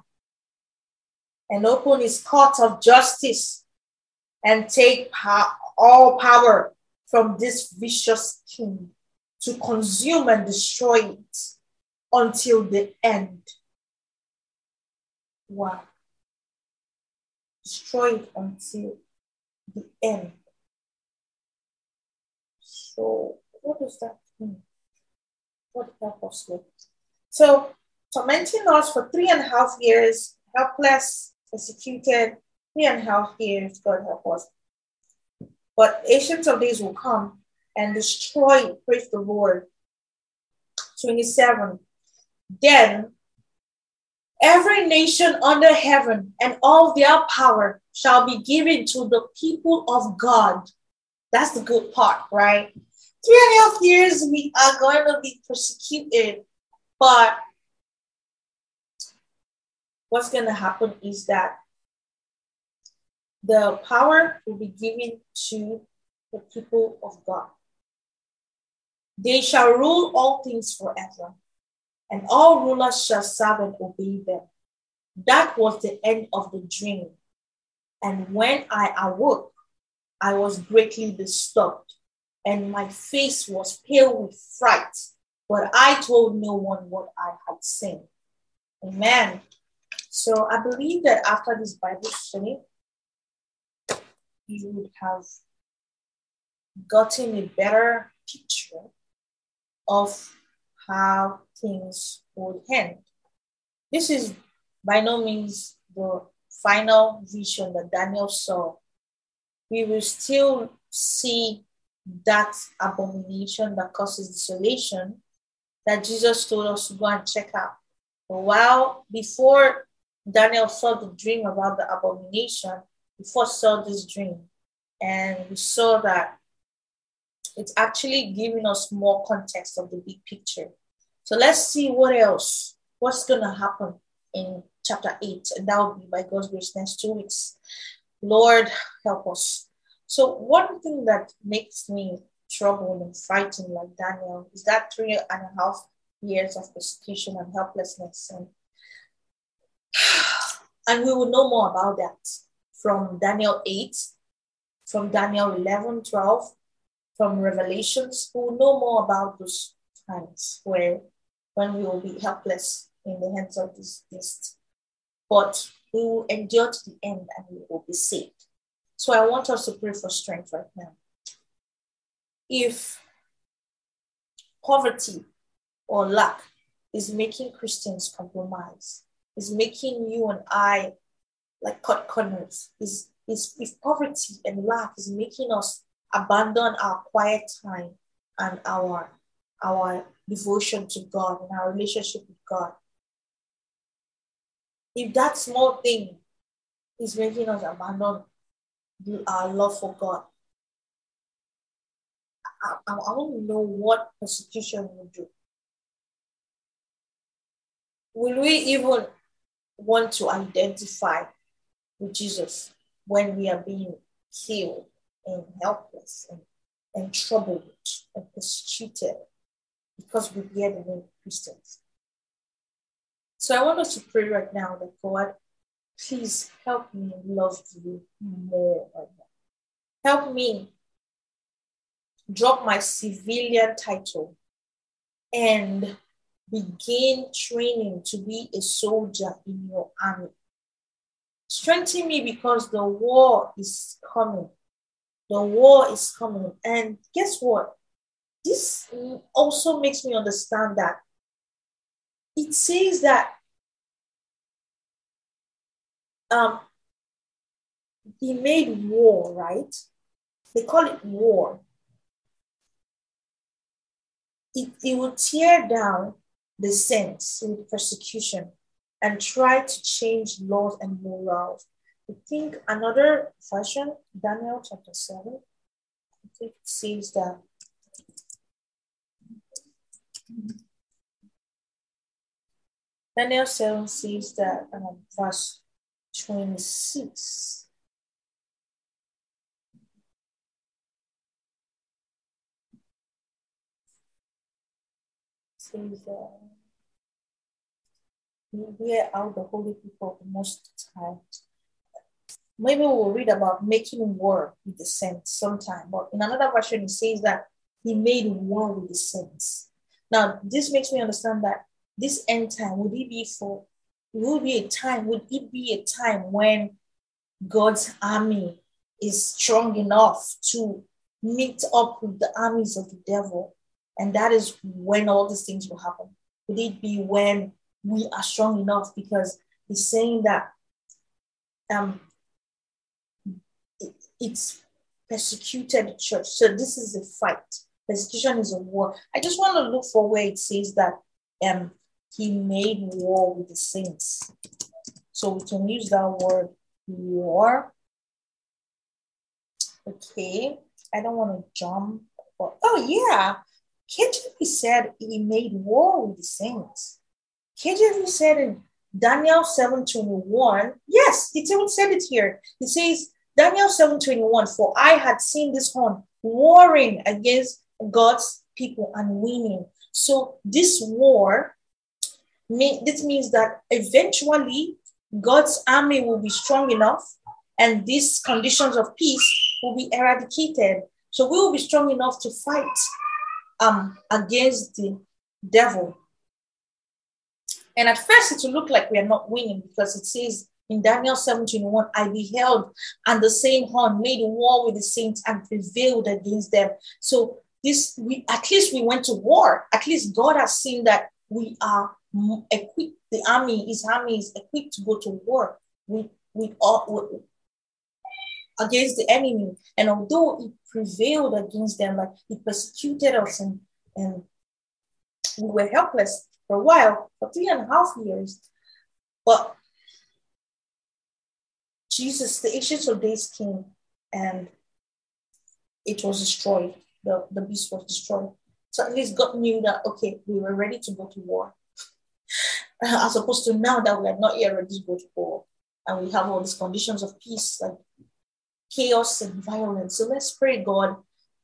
and open his court of justice and take all power from this vicious king to consume and destroy it until the end. Wow. Destroy it until the end. So, what does that mean? What help us? So, tormenting us for three and a half years, helpless, persecuted, three and a half years, God help us. But ancients of days will come and destroy, praise the Lord. 27. Then every nation under heaven and all their power shall be given to the people of God. That's the good part, right? Three and a half years we are going to be persecuted, but what's going to happen is that the power will be given to the people of God. They shall rule all things forever, and all rulers shall serve and obey them. That was the end of the dream. And when I awoke, I was greatly disturbed, and my face was pale with fright. But I told no one what I had seen. Amen. So I believe that after this Bible study, you would have gotten a better picture of how things would end. This is by no means the final vision that Daniel saw. We will still see that abomination that causes desolation that Jesus told us to go and check out. But while before Daniel saw the dream about the abomination, we first saw this dream and we saw that it's actually giving us more context of the big picture. So let's see what else, what's going to happen in chapter 8, and that will be by God's grace next two weeks. Lord, help us. So, one thing that makes me troubled and frightened, like Daniel, is that three and a half years of persecution and helplessness. And, and we will know more about that from Daniel 8, from Daniel 11, 12, from Revelations, we will know more about those times where when we will be helpless in the hands of this beast. But we will endure to the end and we will be saved. So I want us to pray for strength right now. If poverty or lack is making Christians compromise, is making you and I like cut corners, is, is if poverty and lack is making us abandon our quiet time and our our devotion to God and our relationship with God. If that small thing is making us abandon our love for God, I, I, I want to know what persecution will do. Will we even want to identify with Jesus when we are being killed and helpless and, and troubled and persecuted because we bear the name Christians. So I want us to pray right now that God, please help me love you more. Help me drop my civilian title and begin training to be a soldier in your army. Strengthen me because the war is coming the war is coming. And guess what? This also makes me understand that it says that um, he made war, right? They call it war. It, it will tear down the saints with persecution and try to change laws and morals I think another version, Daniel chapter 7, I think it says that Daniel 7 says that um, verse 26. Says you uh, wear out the holy people most high maybe we'll read about making war with the saints sometime. But in another version, it says that he made war with the saints. Now, this makes me understand that this end time would it be for will be a time, would it be a time when God's army is strong enough to meet up with the armies of the devil? And that is when all these things will happen. Would it be when we are strong enough? Because he's saying that um, it, it's persecuted church. So this is a fight. Persecution is a war. I just want to look for where it says that um, he made war with the saints. So we can use that word war. Okay, I don't want to jump. Oh, yeah. KJV said he made war with the saints. KJV said in Daniel 7:21, yes, it even said it here. It says, Daniel 7:21, for I had seen this horn warring against God's people and winning. So this war, this means that eventually God's army will be strong enough and these conditions of peace will be eradicated. So we will be strong enough to fight um, against the devil. And at first, it will look like we are not winning because it says in Daniel 17:1, I beheld, and the same horn made war with the saints and prevailed against them. So this we at least we went to war. At least God has seen that we are equipped. The army, his army is equipped to go to war with with all with, against the enemy. And although he prevailed against them, like he persecuted us and, and we were helpless for a while, for three and a half years. But Jesus, the Ancients of Days came and it was destroyed. The, the beast was destroyed. So at least God knew that, okay, we were ready to go to war. As opposed to now that we are not yet ready to go to war. And we have all these conditions of peace, like chaos and violence. So let's pray, God.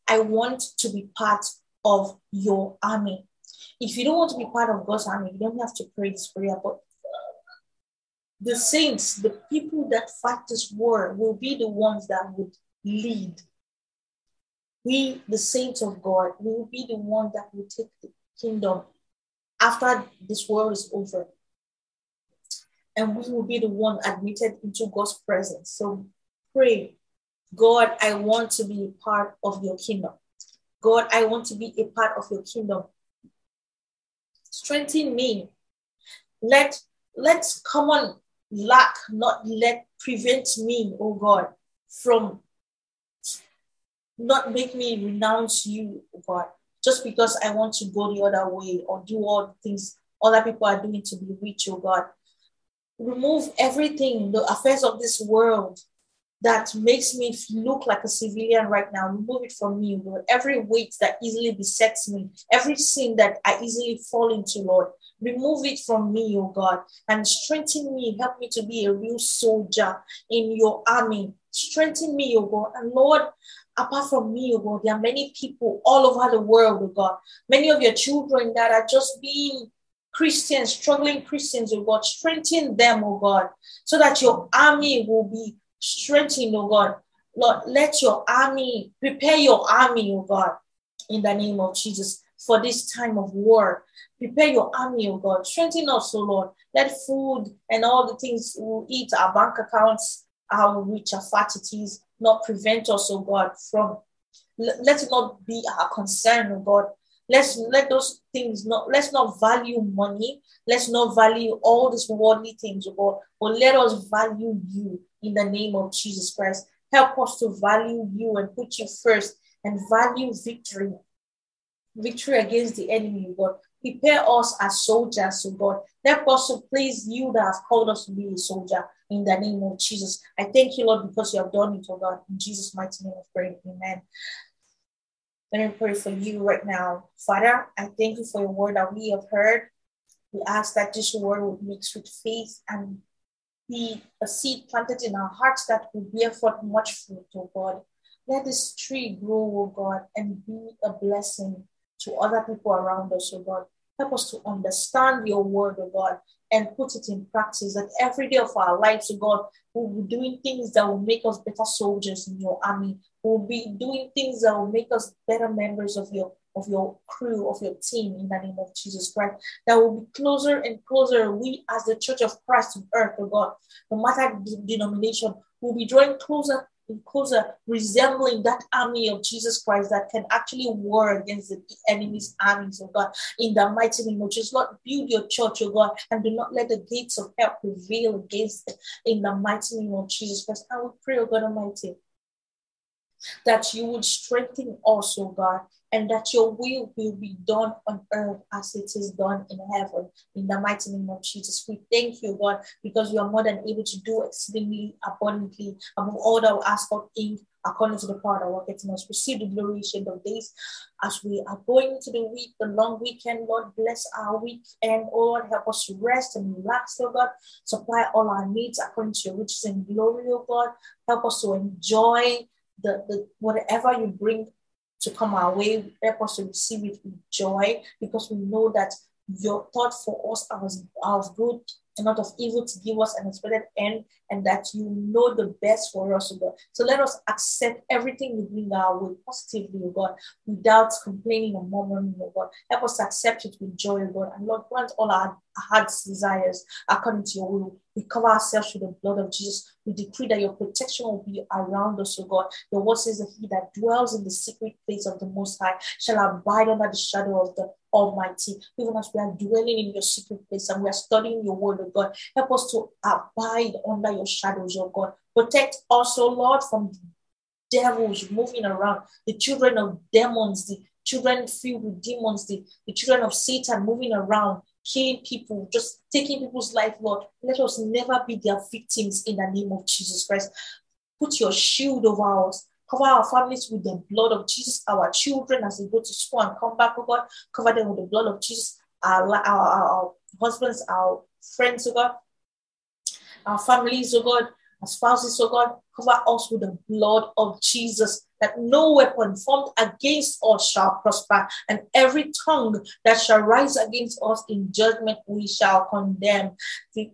I want to be part of your army. If you don't want to be part of God's army, you don't have to pray this prayer, but uh, the saints, the people that fight this war, will be the ones that would lead. We, the saints of God, will be the one that will take the kingdom after this war is over. And we will be the one admitted into God's presence. So pray, God, I want to be a part of your kingdom. God, I want to be a part of your kingdom. Strengthen me. Let let common lack not let prevent me, oh God, from not make me renounce you, God, just because I want to go the other way or do all the things other people are doing to be rich, oh God. Remove everything, the affairs of this world, that makes me look like a civilian right now. Remove it from me, Lord. Every weight that easily besets me, every sin that I easily fall into, Lord. Remove it from me, oh God, and strengthen me. Help me to be a real soldier in your army. Strengthen me, oh God. And Lord, apart from me, oh God, there are many people all over the world, oh God. Many of your children that are just being Christians, struggling Christians, oh God. Strengthen them, oh God, so that your army will be strengthened, oh God. Lord, let your army, prepare your army, oh God, in the name of Jesus for this time of war. Prepare your army, oh God. Strengthen us, oh Lord. Let food and all the things we eat, our bank accounts, how rich our fat it is, not prevent us, oh God, from let it not be our concern, oh God. Let's let those things not let's not value money. Let's not value all these worldly things, oh God, but let us value you in the name of Jesus Christ. Help us to value you and put you first and value victory. Victory against the enemy, God. Prepare us as soldiers, oh God. Help us to please you that have called us to be a soldier in the name of Jesus. I thank you, Lord, because you have done it, oh God. In Jesus' mighty name of prayer. Amen. Let me pray for you right now. Father, I thank you for your word that we have heard. We ask that this word would mix with faith and be a seed planted in our hearts that will bear forth much fruit, oh God. Let this tree grow, oh God, and be a blessing to other people around us, oh God. Help us to understand your word, oh God, and put it in practice that every day of our lives, oh God, we'll be doing things that will make us better soldiers in your army. We'll be doing things that will make us better members of your of your crew, of your team in the name of Jesus Christ. That will be closer and closer. We, as the church of Christ on earth, oh God, no matter the denomination, will be drawing closer closer, resembling that army of Jesus Christ that can actually war against the enemy's armies, of God. In the mighty name of Jesus, Lord, build your church, oh God, and do not let the gates of hell prevail against it. In the mighty name of Jesus Christ, I will pray, oh God Almighty that you would strengthen us, oh God, and that your will will be done on earth as it is done in heaven. In the mighty name of Jesus, we thank you, God, because you are more than able to do exceedingly abundantly above all that we ask of in according to the power that worketh in us. Receive the glory of days as we are going into the week, the long weekend. Lord, bless our weekend. Oh Lord, help us to rest and relax, oh God. Supply all our needs according to your riches and glory, oh God. Help us to enjoy the, the whatever you bring to come our way, help us to receive it with joy because we know that your thought for us are of good and not of evil to give us an expected end, and that you know the best for us, O God. So let us accept everything you bring our way positively, O God, without complaining or murmuring, O God. Help us accept it with joy, O God. And Lord, grant all our heart's desires according to your will. We cover ourselves with the blood of Jesus. We decree that your protection will be around us, O God. The word says that he that dwells in the secret place of the Most High shall abide under the shadow of the Almighty. Even as we are dwelling in your secret place and we are studying your word, O God, help us to abide under your shadows, O God. Protect us, O Lord, from devils moving around, the children of demons, the children filled with demons, the, the children of Satan moving around killing people, just taking people's life, Lord. Let us never be their victims in the name of Jesus Christ. Put your shield over us. Cover our families with the blood of Jesus. Our children, as they go to school and come back, oh God, cover them with the blood of Jesus. Our, our, our husbands, our friends, oh God, our families, oh God, spouses, oh God, cover us with the blood of Jesus that no weapon formed against us shall prosper, and every tongue that shall rise against us in judgment we shall condemn.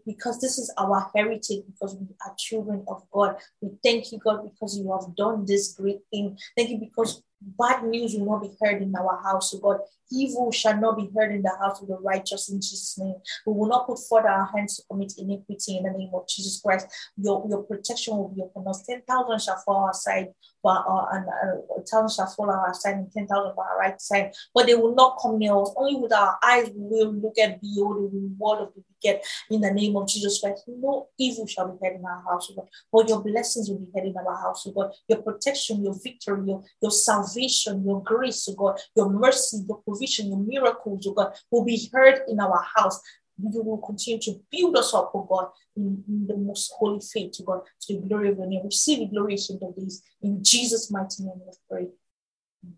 Because this is our heritage, because we are children of God. We thank you, God, because you have done this great thing. Thank you because bad news will not be heard in our house, oh God. Evil shall not be heard in the house of the righteous in Jesus' name. We will not put forth our hands to commit iniquity in the name of Jesus Christ. Your, your protection will be upon us. 10,000 shall fall aside, but uh, and uh, thousand shall fall our side, and 10,000 by our right side. But they will not come near us. Only with our eyes we will look at the reward of the wicked in the name of Jesus Christ. No evil shall be heard in our house, God. But your blessings will be heard in our house, God. Your protection, your victory, your, your salvation, your grace, oh God. Your mercy, your provision, your miracles, oh God, will be heard in our house. You will continue to build us up, oh God, in, in the most holy faith, oh God, to the glory of your name. Receive the glory of these. In Jesus' mighty name we pray.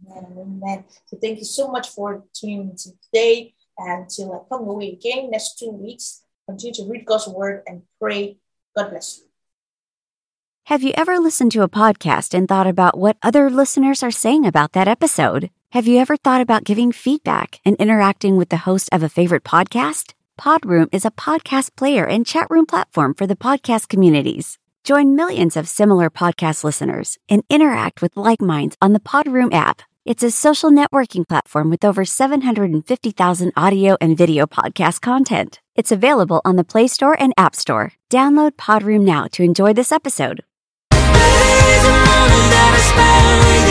Amen amen. So thank you so much for tuning in today. And until I come away again next two weeks, continue to read God's word and pray. God bless you. Have you ever listened to a podcast and thought about what other listeners are saying about that episode? Have you ever thought about giving feedback and interacting with the host of a favorite podcast? Podroom is a podcast player and chat room platform for the podcast communities. Join millions of similar podcast listeners and interact with like minds on the Podroom app. It's a social networking platform with over 750,000 audio and video podcast content. It's available on the Play Store and App Store. Download Podroom now to enjoy this episode there's a money that I spend